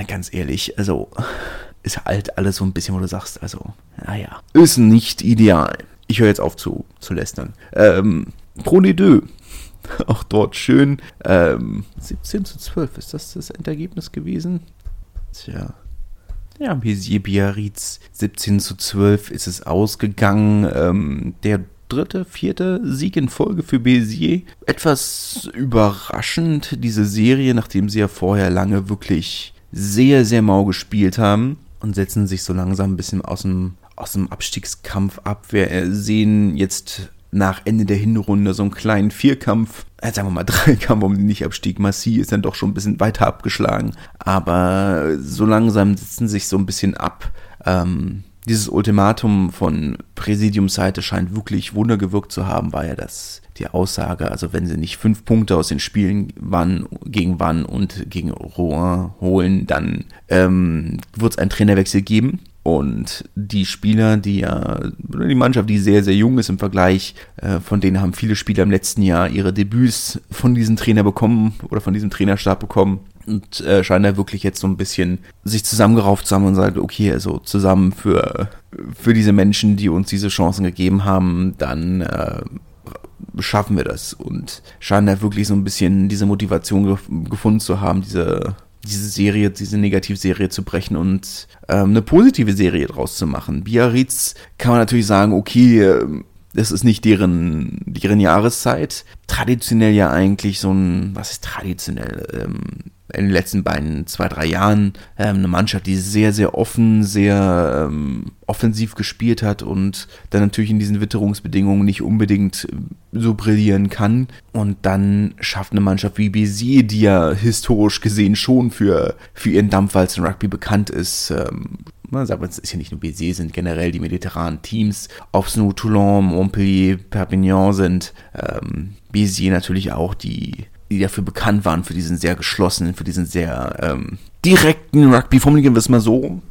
Ganz ehrlich, also ist halt alles so ein bisschen, wo du sagst, also, naja, ist nicht ideal. Ich höre jetzt auf zu, zu lästern. Ähm, Pro Deux. [laughs] Auch dort schön. Ähm, 17 zu 12, ist das das Endergebnis gewesen? Tja. Ja, Bézier Biarritz 17 zu 12 ist es ausgegangen. Ähm, der dritte, vierte Sieg in Folge für Bézier. Etwas überraschend, diese Serie, nachdem sie ja vorher lange wirklich sehr, sehr mau gespielt haben und setzen sich so langsam ein bisschen aus dem, aus dem Abstiegskampf ab. Wir sehen jetzt nach Ende der Hinrunde so einen kleinen Vierkampf, äh, sagen wir mal [laughs] Dreikampf um den Nicht-Abstieg. Massi ist dann doch schon ein bisschen weiter abgeschlagen, aber so langsam setzen sich so ein bisschen ab. Ähm, dieses Ultimatum von Präsidiumsseite scheint wirklich Wunder gewirkt zu haben, war ja das die Aussage, also wenn sie nicht fünf Punkte aus den Spielen wann, gegen Wann und gegen Rouen holen, dann ähm, wird es einen Trainerwechsel geben. Und die Spieler, die ja, die Mannschaft, die sehr, sehr jung ist im Vergleich, äh, von denen haben viele Spieler im letzten Jahr ihre Debüts von diesem Trainer bekommen oder von diesem Trainerstab bekommen und äh, scheint er wirklich jetzt so ein bisschen sich zusammengerauft zu haben und sagt, okay, also zusammen für, für diese Menschen, die uns diese Chancen gegeben haben, dann äh, schaffen wir das. Und scheint er wirklich so ein bisschen diese Motivation ge gefunden zu haben, diese, diese Serie, diese Negativserie zu brechen und ähm, eine positive Serie draus zu machen. Biarritz kann man natürlich sagen, okay, ähm, das ist nicht deren, deren Jahreszeit. Traditionell ja eigentlich so ein, was ist traditionell? Ähm, in den letzten beiden, zwei, drei Jahren ähm, eine Mannschaft, die sehr, sehr offen, sehr ähm, offensiv gespielt hat und dann natürlich in diesen Witterungsbedingungen nicht unbedingt äh, so brillieren kann. Und dann schafft eine Mannschaft wie Bézier, die ja historisch gesehen schon für, für ihren Dampfwalzen Rugby bekannt ist, ähm, man sagt, es ist ja nicht nur Bézier, sind generell die mediterranen Teams, ob es nur Toulon, Montpellier, Perpignan sind, ähm, Bézier natürlich auch, die, die dafür bekannt waren, für diesen sehr geschlossenen, für diesen sehr ähm, direkten Rugby, formulieren wir es mal so.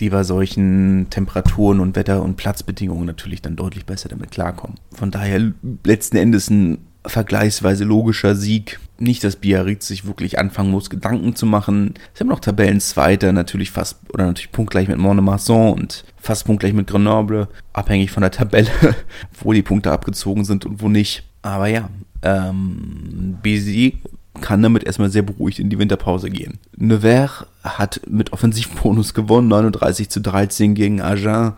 die bei solchen Temperaturen und Wetter- und Platzbedingungen natürlich dann deutlich besser damit klarkommen. Von daher letzten Endes ein vergleichsweise logischer Sieg. Nicht, dass Biarritz sich wirklich anfangen muss, Gedanken zu machen. Sie haben noch Tabellenzweiter, natürlich fast, oder natürlich punktgleich mit Monemarsan und fast punktgleich mit Grenoble, abhängig von der Tabelle, [laughs] wo die Punkte abgezogen sind und wo nicht. Aber ja, ähm, Béziers kann damit erstmal sehr beruhigt in die Winterpause gehen. Nevers hat mit Offensivbonus gewonnen, 39 zu 13 gegen Agen,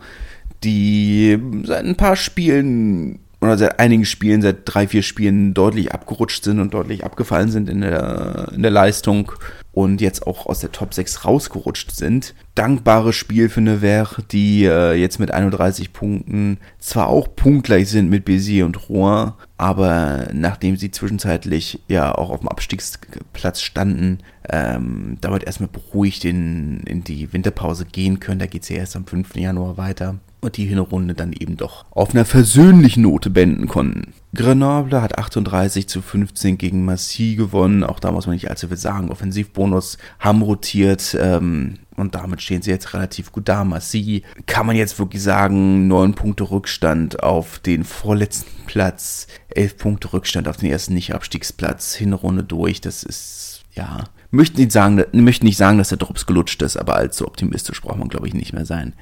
die seit ein paar Spielen oder seit einigen Spielen, seit drei, vier Spielen deutlich abgerutscht sind und deutlich abgefallen sind in der, in der Leistung und jetzt auch aus der Top 6 rausgerutscht sind. Dankbares Spiel für Nevers, die äh, jetzt mit 31 Punkten zwar auch punktgleich sind mit Béziers und Rouen, aber nachdem sie zwischenzeitlich ja auch auf dem Abstiegsplatz standen, ähm, damit erstmal beruhigt in, in die Winterpause gehen können. Da geht es ja erst am 5. Januar weiter und die Hinrunde dann eben doch auf einer versöhnlichen Note beenden konnten. Grenoble hat 38 zu 15 gegen Massy gewonnen. Auch da muss man nicht allzu viel sagen. Offensivbonus haben rotiert ähm, und damit stehen sie jetzt relativ gut da. Massy kann man jetzt wirklich sagen, neun Punkte Rückstand auf den vorletzten Platz, elf Punkte Rückstand auf den ersten Nicht-Abstiegsplatz, Hinrunde durch. Das ist, ja, möchten nicht sagen, möchten nicht sagen, dass der Drops gelutscht ist, aber allzu optimistisch braucht man, glaube ich, nicht mehr sein.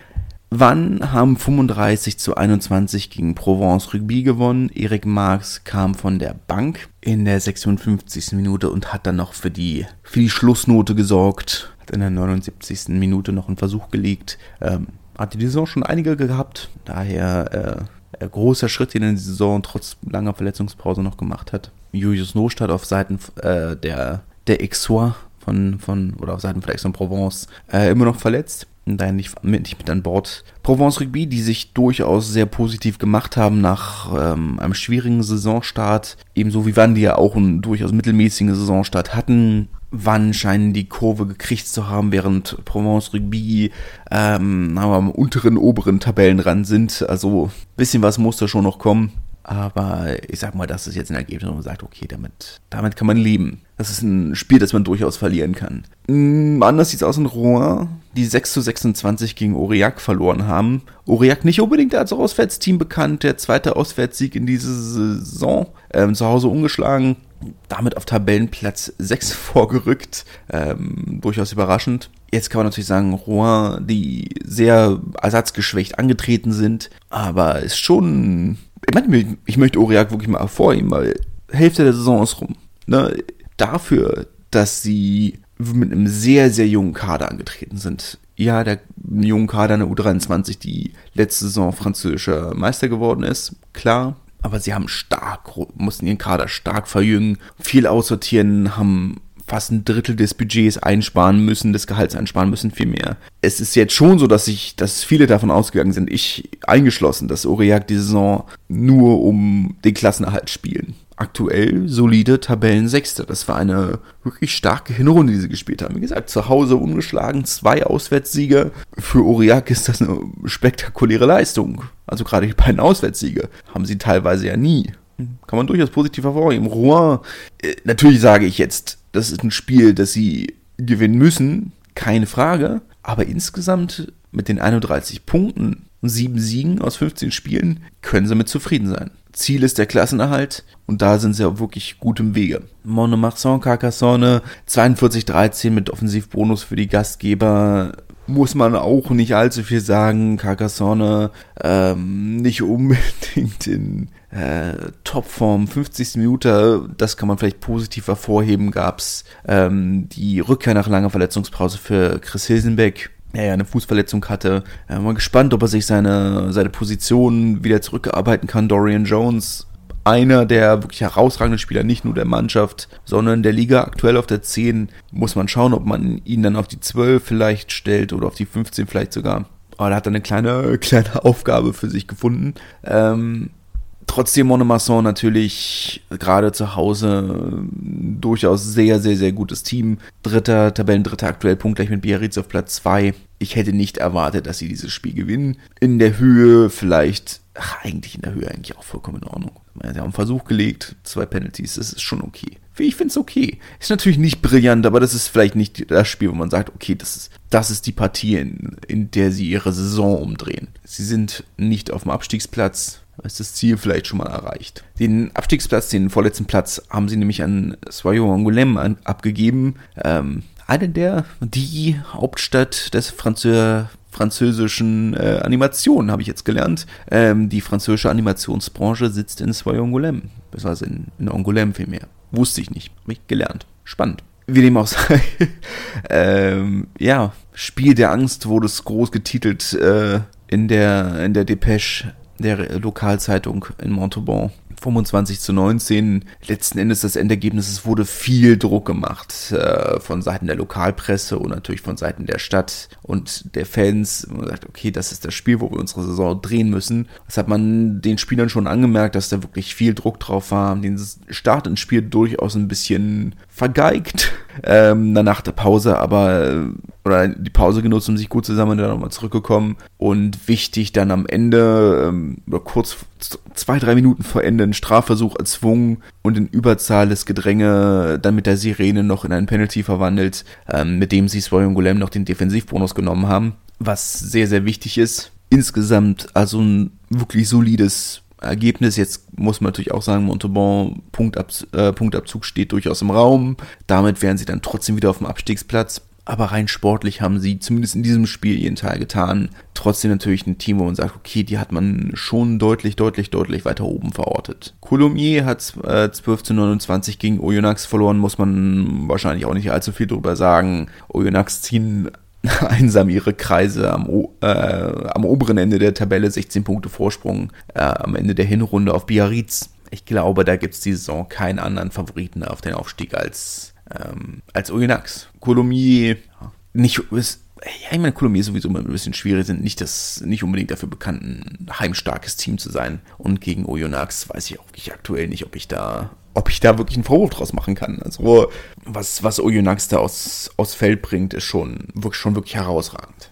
Wann haben 35 zu 21 gegen Provence Rugby gewonnen? Erik Marx kam von der Bank in der 56. Minute und hat dann noch für die, für die Schlussnote gesorgt. Hat in der 79. Minute noch einen Versuch gelegt. Ähm, hat die Saison schon einige gehabt. Daher äh, großer Schritt, den er in die Saison trotz langer Verletzungspause noch gemacht hat. Julius Nostadt auf Seiten äh, der, der Aixois von, von, oder auf Seiten von Aix-en-Provence äh, immer noch verletzt daher nicht, nicht mit an Bord. Provence Rugby, die sich durchaus sehr positiv gemacht haben nach ähm, einem schwierigen Saisonstart, ebenso wie wann die ja auch einen durchaus mittelmäßigen Saisonstart hatten. Wann scheinen die Kurve gekriegt zu haben, während Provence Rugby ähm, am unteren, oberen Tabellenrand sind. Also ein bisschen was muss da schon noch kommen. Aber ich sag mal, das ist jetzt ein Ergebnis, wo man sagt, okay, damit, damit kann man leben. Das ist ein Spiel, das man durchaus verlieren kann. Mm, anders sieht es aus in Rouen, die 6 zu 26 gegen Aurillac verloren haben. Aurillac nicht unbedingt als Auswärtsteam bekannt, der zweite Auswärtssieg in dieser Saison. Ähm, zu Hause ungeschlagen, damit auf Tabellenplatz 6 [laughs] vorgerückt. Ähm, durchaus überraschend. Jetzt kann man natürlich sagen, Rouen, die sehr ersatzgeschwächt angetreten sind, aber ist schon ich, meine, ich möchte Aurillac wirklich mal hervorheben, weil Hälfte der Saison ist rum. Ne? Dafür, dass sie mit einem sehr, sehr jungen Kader angetreten sind. Ja, der jungen Kader in der U23, die letzte Saison französischer Meister geworden ist, klar. Aber sie haben stark, mussten ihren Kader stark verjüngen, viel aussortieren, haben fast ein Drittel des Budgets einsparen müssen, des Gehalts einsparen müssen, viel mehr. Es ist jetzt schon so, dass ich, dass viele davon ausgegangen sind, ich eingeschlossen, dass Aurillac die Saison nur um den Klassenerhalt spielen. Aktuell solide Tabellensechste. Das war eine wirklich starke Hinrunde, die sie gespielt haben. Wie gesagt, zu Hause ungeschlagen, zwei Auswärtssiege. Für Aurillac ist das eine spektakuläre Leistung. Also gerade die beiden Auswärtssiege haben sie teilweise ja nie. Kann man durchaus positiv hervorheben. Rouen, äh, natürlich sage ich jetzt, das ist ein Spiel, das sie gewinnen müssen, keine Frage. Aber insgesamt mit den 31 Punkten und 7 Siegen aus 15 Spielen können sie mit zufrieden sein. Ziel ist der Klassenerhalt und da sind sie auch wirklich gut im Wege. Monomarsan Carcassonne 42-13 mit Offensivbonus für die Gastgeber muss man auch nicht allzu viel sagen. Carcassonne ähm, nicht [laughs] unbedingt in äh, Topform, 50. Minute, das kann man vielleicht positiv hervorheben, gab es ähm, die Rückkehr nach langer Verletzungspause für Chris Hilsenbeck, der ja eine Fußverletzung hatte. Äh, mal gespannt, ob er sich seine, seine Position wieder zurückarbeiten kann. Dorian Jones, einer der wirklich herausragenden Spieler, nicht nur der Mannschaft, sondern der Liga aktuell auf der 10. Muss man schauen, ob man ihn dann auf die 12 vielleicht stellt oder auf die 15 vielleicht sogar. Aber da hat er eine kleine, [laughs] kleine Aufgabe für sich gefunden. Ähm, Trotzdem Monomasson natürlich gerade zu Hause durchaus sehr, sehr, sehr gutes Team. Dritter, Tabellendritter aktuell punktgleich mit Biarritz auf Platz 2. Ich hätte nicht erwartet, dass sie dieses Spiel gewinnen. In der Höhe vielleicht, ach, eigentlich in der Höhe eigentlich auch vollkommen in Ordnung. Sie haben einen Versuch gelegt, zwei Penalties, das ist schon okay. ich finde es okay. Ist natürlich nicht brillant, aber das ist vielleicht nicht das Spiel, wo man sagt, okay, das ist, das ist die Partie, in, in der sie ihre Saison umdrehen. Sie sind nicht auf dem Abstiegsplatz, ist das Ziel vielleicht schon mal erreicht. Den Abstiegsplatz, den vorletzten Platz, haben sie nämlich an Soyo Angoulême abgegeben. Ähm, eine der, die Hauptstadt des Französ französischen äh, Animationen, habe ich jetzt gelernt. Ähm, die französische Animationsbranche sitzt in Soy-Angoulême, beziehungsweise in, in Angoulême vielmehr. Wusste ich nicht, habe ich gelernt. Spannend. Wie dem auch sei. [laughs] ähm, ja, Spiel der Angst wurde es groß getitelt äh, in der in der Depêche der Lokalzeitung in Montauban. 25 zu 19. Letzten Endes das Endergebnis, es wurde viel Druck gemacht äh, von Seiten der Lokalpresse und natürlich von Seiten der Stadt und der Fans. Man sagt, okay, das ist das Spiel, wo wir unsere Saison drehen müssen. Das hat man den Spielern schon angemerkt, dass da wirklich viel Druck drauf war. Den Start ins Spiel durchaus ein bisschen vergeigt ähm, nach der Pause, aber äh, oder die Pause genutzt, um sich gut zusammen dann nochmal zurückgekommen und wichtig dann am Ende ähm, oder kurz zwei, drei Minuten vor Ende einen Strafversuch erzwungen und in Überzahl das Gedränge dann mit der Sirene noch in einen Penalty verwandelt, ähm, mit dem sie Swoyon Golem noch den Defensivbonus genommen haben, was sehr, sehr wichtig ist. Insgesamt also ein wirklich solides Ergebnis. Jetzt muss man natürlich auch sagen, Montauban Punktab, äh, Punktabzug steht durchaus im Raum. Damit wären sie dann trotzdem wieder auf dem Abstiegsplatz. Aber rein sportlich haben sie zumindest in diesem Spiel ihren Teil getan. Trotzdem natürlich ein Team, wo man sagt, okay, die hat man schon deutlich, deutlich, deutlich weiter oben verortet. Coulommiers hat äh, 12 zu 29 gegen Oyonnax verloren, muss man wahrscheinlich auch nicht allzu viel drüber sagen. Oyonnax ziehen [laughs] einsam ihre Kreise am, äh, am oberen Ende der Tabelle, 16 Punkte Vorsprung äh, am Ende der Hinrunde auf Biarritz. Ich glaube, da gibt es die Saison keinen anderen Favoriten auf den Aufstieg als ähm, als Oyonnax. Colomiers, nicht, ist, ja, ich meine, Colomiers sowieso immer ein bisschen schwierig, sind nicht das, nicht unbedingt dafür bekannt, ein heimstarkes Team zu sein. Und gegen Oyonnax weiß ich auch wirklich aktuell nicht, ob ich da, ob ich da wirklich einen Vorwurf draus machen kann. Also, was, was Oyonnax da aus, aus Feld bringt, ist schon, wirklich, schon wirklich herausragend.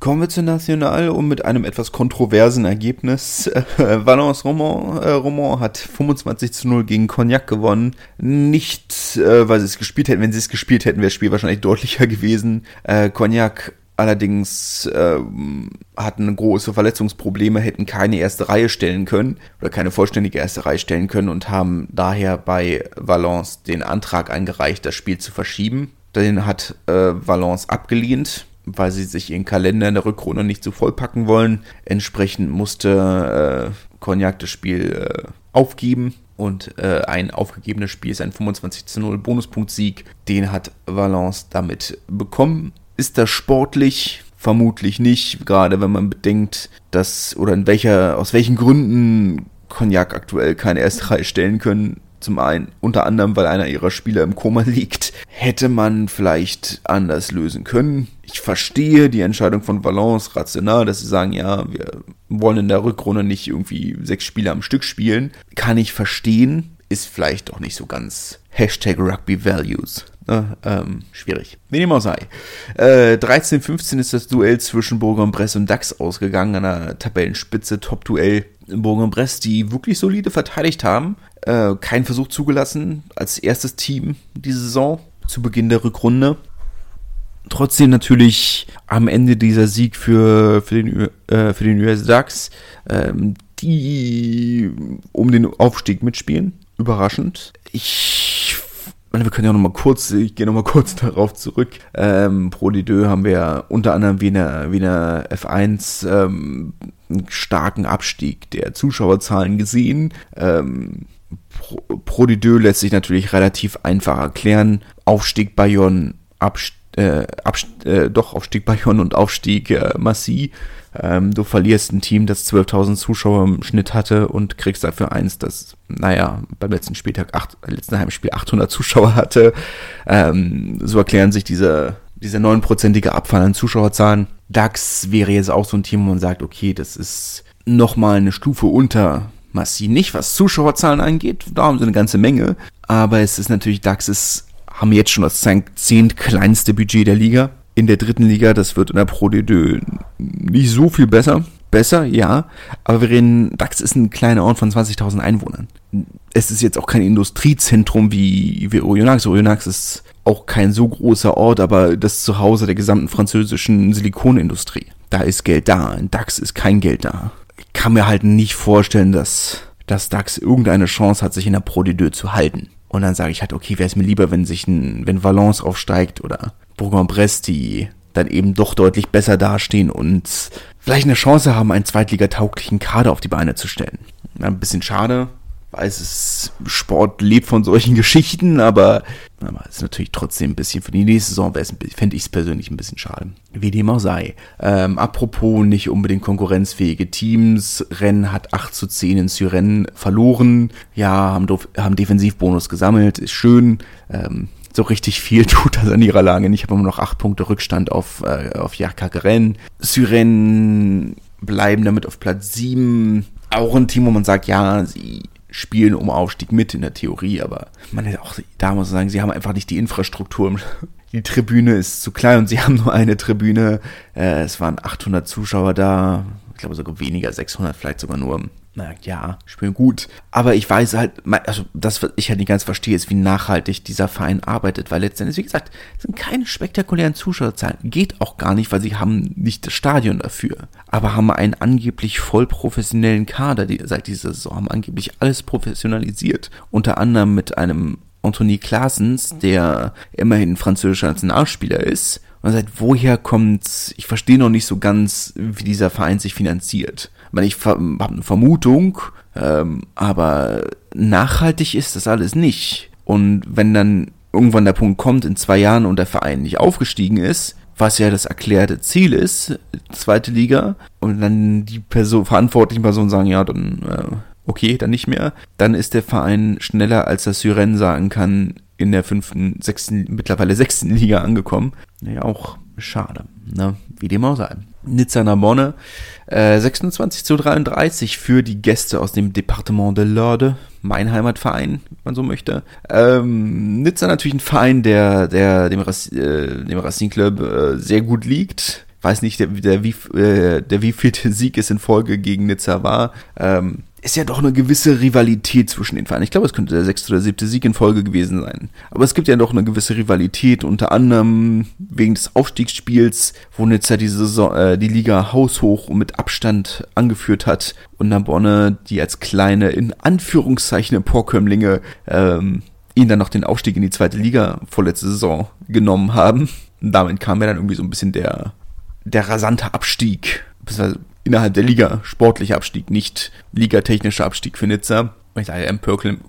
Kommen wir zu National und mit einem etwas kontroversen Ergebnis. Äh, Valence Roman, äh, Roman hat 25 zu 0 gegen Cognac gewonnen. Nicht, äh, weil sie es gespielt hätten. Wenn sie es gespielt hätten, wäre das Spiel wahrscheinlich deutlicher gewesen. Äh, Cognac allerdings äh, hatten große Verletzungsprobleme, hätten keine erste Reihe stellen können oder keine vollständige erste Reihe stellen können und haben daher bei Valence den Antrag eingereicht, das Spiel zu verschieben. Den hat äh, Valence abgelehnt weil sie sich ihren Kalender in der Rückrunde nicht so vollpacken wollen. Entsprechend musste äh, Cognac das Spiel äh, aufgeben und äh, ein aufgegebenes Spiel ist ein 25 zu 0 Bonuspunkt-Sieg. Den hat Valence damit bekommen. Ist das sportlich? Vermutlich nicht, gerade wenn man bedenkt, dass oder in welcher, aus welchen Gründen Cognac aktuell keine erste Reihe stellen können. Zum einen, unter anderem, weil einer ihrer Spieler im Koma liegt. Hätte man vielleicht anders lösen können. Ich verstehe die Entscheidung von Valence rational, dass sie sagen, ja, wir wollen in der Rückrunde nicht irgendwie sechs Spiele am Stück spielen. Kann ich verstehen. Ist vielleicht auch nicht so ganz Hashtag Rugby Values. Ne? Ähm, schwierig. Wie dem auch sei. Äh, 13-15 ist das Duell zwischen Bourg-en-Bresse und DAX ausgegangen, an der Tabellenspitze, Top-Duell. Bourg-en-Bresse, die wirklich solide verteidigt haben, äh, keinen Versuch zugelassen als erstes Team diese Saison zu Beginn der Rückrunde. Trotzdem natürlich am Ende dieser Sieg für, für, den, äh, für den US DAX, ähm, die um den Aufstieg mitspielen. Überraschend. Ich wir können ja noch mal kurz, ich gehe noch mal [laughs] kurz darauf zurück. Ähm, Pro D2 haben wir unter anderem wie in der, wie in der F1 ähm, einen starken Abstieg der Zuschauerzahlen gesehen. Ähm, Pro, Pro D2 lässt sich natürlich relativ einfach erklären. Aufstieg Bayonne, Abstieg äh, äh, doch Aufstieg Bayonne und Aufstieg äh, Massi. Ähm, du verlierst ein Team, das 12.000 Zuschauer im Schnitt hatte und kriegst dafür eins, das, naja, beim letzten Spieltag, acht, letzten Heimspiel 800 Zuschauer hatte. Ähm, so erklären sich diese, diese neunprozentige Abfall an Zuschauerzahlen. DAX wäre jetzt auch so ein Team, wo man sagt, okay, das ist nochmal eine Stufe unter Massi. Nicht, was Zuschauerzahlen angeht, da haben sie eine ganze Menge. Aber es ist natürlich, DAX ist haben jetzt schon das zehnt kleinste Budget der Liga. In der dritten Liga, das wird in der Pro D2 nicht so viel besser. Besser, ja, aber wir reden, DAX ist ein kleiner Ort von 20.000 Einwohnern. es ist jetzt auch kein Industriezentrum wie, wie Oyonnax. Oyonnax ist auch kein so großer Ort, aber das Zuhause der gesamten französischen Silikonindustrie. Da ist Geld da. In DAX ist kein Geld da. Ich kann mir halt nicht vorstellen, dass, dass DAX irgendeine Chance hat, sich in der Pro de zu halten. Und dann sage ich halt, okay, wäre es mir lieber, wenn sich ein, wenn Valence aufsteigt oder Bourg-en-Bresse, die dann eben doch deutlich besser dastehen und vielleicht eine Chance haben, einen zweitligatauglichen Kader auf die Beine zu stellen. Ein bisschen schade, weiß es, Sport lebt von solchen [laughs] Geschichten, aber, aber ist natürlich trotzdem ein bisschen für die nächste Saison fände ich es persönlich ein bisschen schade. Wie dem auch sei. Ähm, apropos nicht unbedingt konkurrenzfähige Teams, Rennen hat 8 zu 10 in Syren verloren. Ja, haben, haben Defensivbonus gesammelt, ist schön. Ähm, so richtig viel [laughs] tut das an ihrer Lage nicht. Ich habe immer noch 8 Punkte Rückstand auf, äh, auf Jakakeren. Syren bleiben damit auf Platz 7. Auch ein Team, wo man sagt, ja, sie spielen um Aufstieg mit in der Theorie, aber man hätte auch da muss man sagen, sie haben einfach nicht die Infrastruktur. [laughs] Die Tribüne ist zu klein und sie haben nur eine Tribüne. Äh, es waren 800 Zuschauer da, ich glaube sogar weniger, 600 vielleicht sogar nur na ja, spielen gut. Aber ich weiß halt, also das, was ich halt nicht ganz verstehe, ist, wie nachhaltig dieser Verein arbeitet, weil letztendlich, wie gesagt, sind keine spektakulären Zuschauerzahlen. Geht auch gar nicht, weil sie haben nicht das Stadion dafür. Aber haben einen angeblich voll professionellen Kader, die seit dieser Saison haben angeblich alles professionalisiert. Unter anderem mit einem Anthony Klaasens, der immerhin französischer Nationalspieler ist. Und seit woher kommt, ich verstehe noch nicht so ganz, wie dieser Verein sich finanziert meine, ich habe eine Vermutung, ähm, aber nachhaltig ist das alles nicht. Und wenn dann irgendwann der Punkt kommt in zwei Jahren und der Verein nicht aufgestiegen ist, was ja das erklärte Ziel ist, zweite Liga, und dann die Person, verantwortlichen Personen sagen, ja, dann äh, okay, dann nicht mehr, dann ist der Verein schneller, als das Syren sagen kann, in der fünften, sechsten, mittlerweile sechsten Liga angekommen. Naja, auch schade, ne? Wie dem auch sei. Nizza Narbonne. Äh, 26 zu 33 für die Gäste aus dem Departement de l'Orde, mein Heimatverein, wenn man so möchte. Ähm, Nizza natürlich ein Verein, der, der dem, Rac äh, dem Racing Club äh, sehr gut liegt. Weiß nicht, der, der, wie, äh, der wievielte Sieg es in Folge gegen Nizza war. Ähm, ist ja doch eine gewisse Rivalität zwischen den Vereinen. Ich glaube, es könnte der sechste oder siebte Sieg in Folge gewesen sein. Aber es gibt ja doch eine gewisse Rivalität, unter anderem wegen des Aufstiegsspiels, wo Nizza die, Saison, äh, die Liga haushoch und mit Abstand angeführt hat und Narbonne, die als kleine, in Anführungszeichen, Emporkömmlinge, ähm, ihnen dann noch den Aufstieg in die zweite Liga vorletzte Saison genommen haben. Und damit kam ja dann irgendwie so ein bisschen der, der rasante Abstieg, innerhalb der Liga sportlicher Abstieg, nicht ligatechnischer Abstieg für Nizza. Ich sage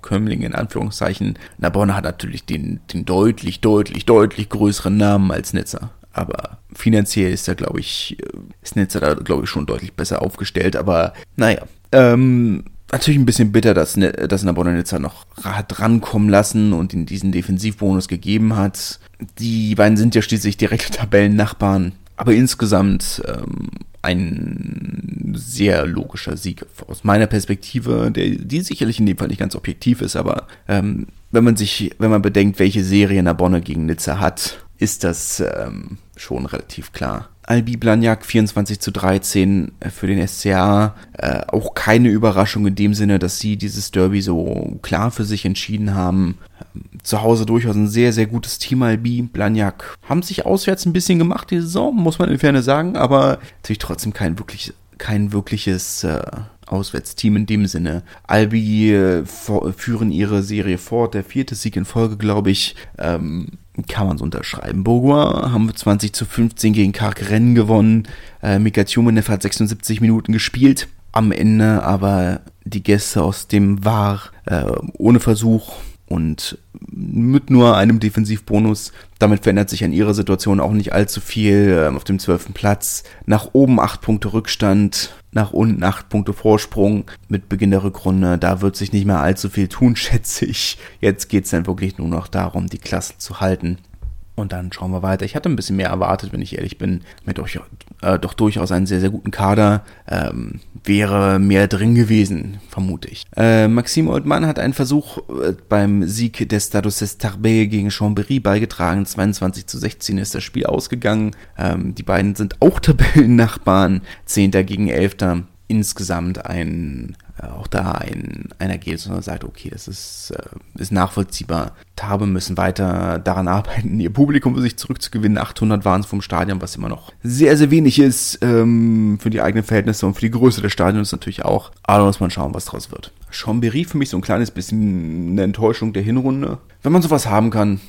Kömmling in Anführungszeichen. Narbonne hat natürlich den, den deutlich, deutlich, deutlich größeren Namen als Nizza. Aber finanziell ist da, glaube ich, ist Nizza da, glaube ich, schon deutlich besser aufgestellt. Aber naja, ähm, natürlich ein bisschen bitter, dass, dass Narbonne Nizza noch hat rankommen lassen und in diesen Defensivbonus gegeben hat. Die beiden sind ja schließlich direkte Tabellennachbarn. Aber insgesamt ähm, ein sehr logischer Sieg aus meiner Perspektive, der, die sicherlich in dem Fall nicht ganz objektiv ist, aber ähm, wenn man sich, wenn man bedenkt, welche Serie Narbonne gegen Nizza hat, ist das ähm, schon relativ klar. Albi Blagnac 24 zu 13 für den SCA. Äh, auch keine Überraschung in dem Sinne, dass sie dieses Derby so klar für sich entschieden haben. Ähm, zu Hause durchaus ein sehr, sehr gutes Team Albi. Blagnac haben sich auswärts ein bisschen gemacht die Saison, muss man in Ferne sagen, aber natürlich trotzdem kein wirklich, kein wirkliches äh, Auswärtsteam in dem Sinne. Albi äh, führen ihre Serie fort, der vierte Sieg in Folge, glaube ich. Ähm, kann man so unterschreiben. Bourgois haben 20 zu 15 gegen Karkeren gewonnen. Äh, Mika Tjumenev hat 76 Minuten gespielt. Am Ende aber die Gäste aus dem War äh, ohne Versuch und mit nur einem Defensivbonus. Damit verändert sich an ihrer Situation auch nicht allzu viel. Äh, auf dem zwölften Platz nach oben acht Punkte Rückstand nach unten acht Punkte Vorsprung mit Beginn der Rückrunde. Da wird sich nicht mehr allzu viel tun, [laughs] schätze ich. Jetzt geht es dann wirklich nur noch darum, die Klasse zu halten. Und dann schauen wir weiter. Ich hatte ein bisschen mehr erwartet, wenn ich ehrlich bin. Mit euch äh, doch durchaus einen sehr, sehr guten Kader. Ähm, wäre mehr drin gewesen, vermute ich. Äh, Maxime Oldmann hat einen Versuch äh, beim Sieg des Status des Tarbet gegen Chambéry beigetragen. 22 zu 16 ist das Spiel ausgegangen. Ähm, die beiden sind auch Tabellennachbarn. Zehnter gegen Elfter insgesamt ein, auch da ein, einer geht, sondern sagt, okay, das ist, äh, ist nachvollziehbar. Tabe müssen weiter daran arbeiten, ihr Publikum für sich zurückzugewinnen. 800 waren es vom Stadion, was immer noch sehr, sehr wenig ist ähm, für die eigenen Verhältnisse und für die Größe des Stadions natürlich auch. Aber muss man schauen, was draus wird. Chambéry für mich so ein kleines bisschen eine Enttäuschung der Hinrunde. Wenn man sowas haben kann,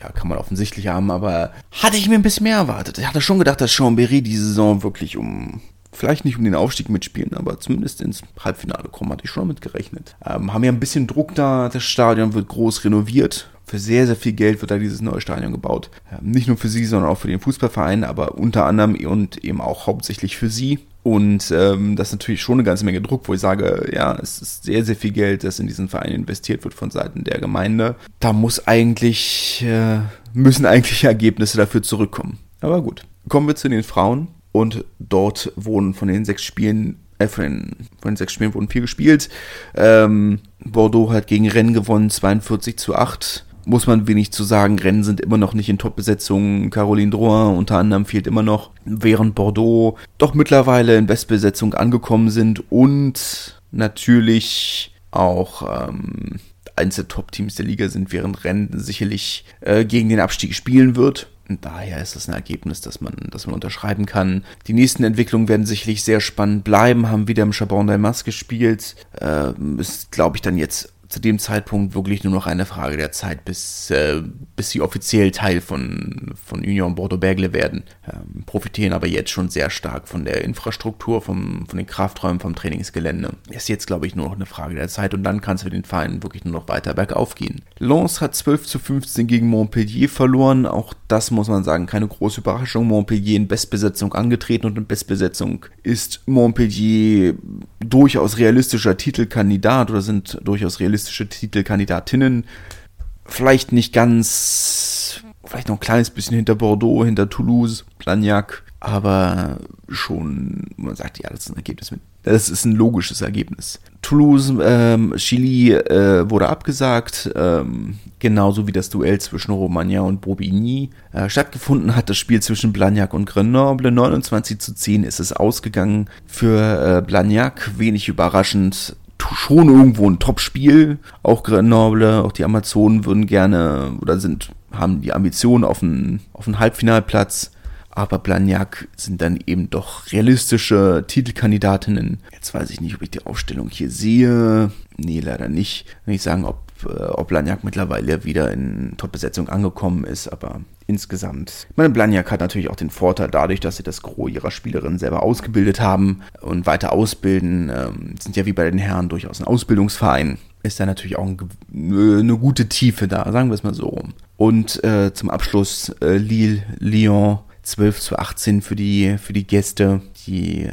ja, kann man offensichtlich haben, aber hatte ich mir ein bisschen mehr erwartet. Ich hatte schon gedacht, dass Chambéry die Saison wirklich um vielleicht nicht um den Aufstieg mitspielen, aber zumindest ins Halbfinale kommen, hatte ich schon damit gerechnet. Ähm, haben ja ein bisschen Druck da, das Stadion wird groß renoviert. Für sehr, sehr viel Geld wird da dieses neue Stadion gebaut. Ähm, nicht nur für sie, sondern auch für den Fußballverein, aber unter anderem und eben auch hauptsächlich für sie. Und ähm, das ist natürlich schon eine ganze Menge Druck, wo ich sage, ja, es ist sehr, sehr viel Geld, das in diesen Verein investiert wird von Seiten der Gemeinde. Da muss eigentlich, äh, müssen eigentlich Ergebnisse dafür zurückkommen. Aber gut. Kommen wir zu den Frauen. Und dort wurden von den sechs Spielen, äh, von den, von den sechs Spielen wurden vier gespielt. Ähm, Bordeaux hat gegen Rennes gewonnen, 42 zu 8 muss man wenig zu sagen. Rennen sind immer noch nicht in Top-Besetzung. Caroline Drouin unter anderem fehlt immer noch, während Bordeaux doch mittlerweile in Bestbesetzung angekommen sind und natürlich auch ähm, eins der Top-Teams der Liga sind, während Rennen sicherlich äh, gegen den Abstieg spielen wird. Und daher ist das ein Ergebnis, das man, das man unterschreiben kann. Die nächsten Entwicklungen werden sicherlich sehr spannend bleiben, haben wieder im Chabon d'Almas gespielt. Äh, ist, glaube ich, dann jetzt zu dem Zeitpunkt wirklich nur noch eine Frage der Zeit, bis, äh, bis sie offiziell Teil von, von Union Bordeaux-Bergle werden. Ähm, profitieren aber jetzt schon sehr stark von der Infrastruktur, vom, von den Krafträumen, vom Trainingsgelände. Ist jetzt, glaube ich, nur noch eine Frage der Zeit und dann kann es für den Verein wirklich nur noch weiter bergauf gehen. Lens hat 12 zu 15 gegen Montpellier verloren. Auch das muss man sagen, keine große Überraschung. Montpellier in Bestbesetzung angetreten und in Bestbesetzung ist Montpellier durchaus realistischer Titelkandidat oder sind durchaus realistisch realistische Titelkandidatinnen. Vielleicht nicht ganz, vielleicht noch ein kleines bisschen hinter Bordeaux, hinter Toulouse, Blagnac, aber schon, man sagt, ja, das ist ein Ergebnis mit. Das ist ein logisches Ergebnis. Toulouse, ähm, Chili äh, wurde abgesagt, ähm, genauso wie das Duell zwischen Romagna und Bobigny. Äh, stattgefunden hat das Spiel zwischen Blagnac und Grenoble. 29 zu 10 ist es ausgegangen für äh, Blagnac. Wenig überraschend schon irgendwo ein Top-Spiel. Auch Grenoble, auch die Amazonen würden gerne oder sind, haben die Ambitionen auf einen, auf einen Halbfinalplatz. Aber Blagnac sind dann eben doch realistische Titelkandidatinnen. Jetzt weiß ich nicht, ob ich die Aufstellung hier sehe. Nee, leider nicht. Wenn ich sagen, ob, äh, ob Blagnac mittlerweile wieder in Top-Besetzung angekommen ist, aber insgesamt. Meine Blagnac hat natürlich auch den Vorteil dadurch, dass sie das Gros ihrer Spielerinnen selber ausgebildet haben und weiter ausbilden. Ähm, sind ja wie bei den Herren durchaus ein Ausbildungsverein. Ist da natürlich auch ein, eine gute Tiefe da, sagen wir es mal so rum. Und äh, zum Abschluss äh, Lille, Lyon 12 zu 18 für die, für die Gäste. Die äh,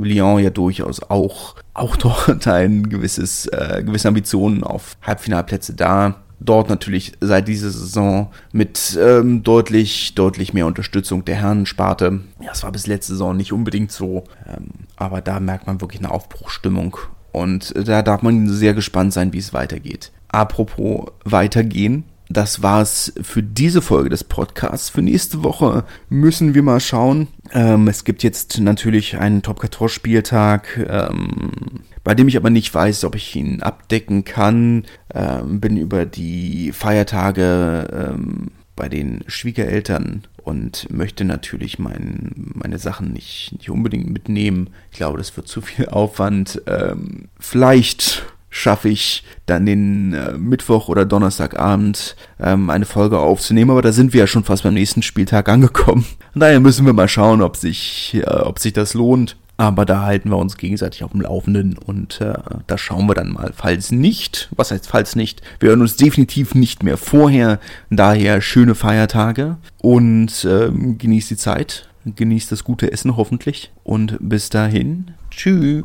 Lyon ja durchaus auch, auch [laughs] dort ein gewisses, äh, gewisse Ambitionen auf Halbfinalplätze da dort natürlich seit dieser Saison mit ähm, deutlich, deutlich mehr Unterstützung der Herrensparte. Ja, das war bis letzte Saison nicht unbedingt so, ähm, aber da merkt man wirklich eine Aufbruchstimmung und da darf man sehr gespannt sein, wie es weitergeht. Apropos weitergehen, das war's für diese Folge des Podcasts. Für nächste Woche müssen wir mal schauen. Ähm, es gibt jetzt natürlich einen Top 14 Spieltag. Ähm, bei dem ich aber nicht weiß, ob ich ihn abdecken kann. Ähm, bin über die Feiertage ähm, bei den Schwiegereltern und möchte natürlich mein, meine Sachen nicht, nicht unbedingt mitnehmen. Ich glaube, das wird zu viel Aufwand. Ähm, vielleicht schaffe ich dann den äh, Mittwoch oder Donnerstagabend ähm, eine Folge aufzunehmen, aber da sind wir ja schon fast beim nächsten Spieltag angekommen. Und daher müssen wir mal schauen, ob sich, äh, ob sich das lohnt. Aber da halten wir uns gegenseitig auf dem Laufenden und äh, da schauen wir dann mal. Falls nicht, was heißt falls nicht? Wir hören uns definitiv nicht mehr vorher. Daher schöne Feiertage und ähm, genießt die Zeit, genießt das gute Essen hoffentlich und bis dahin, tschüss.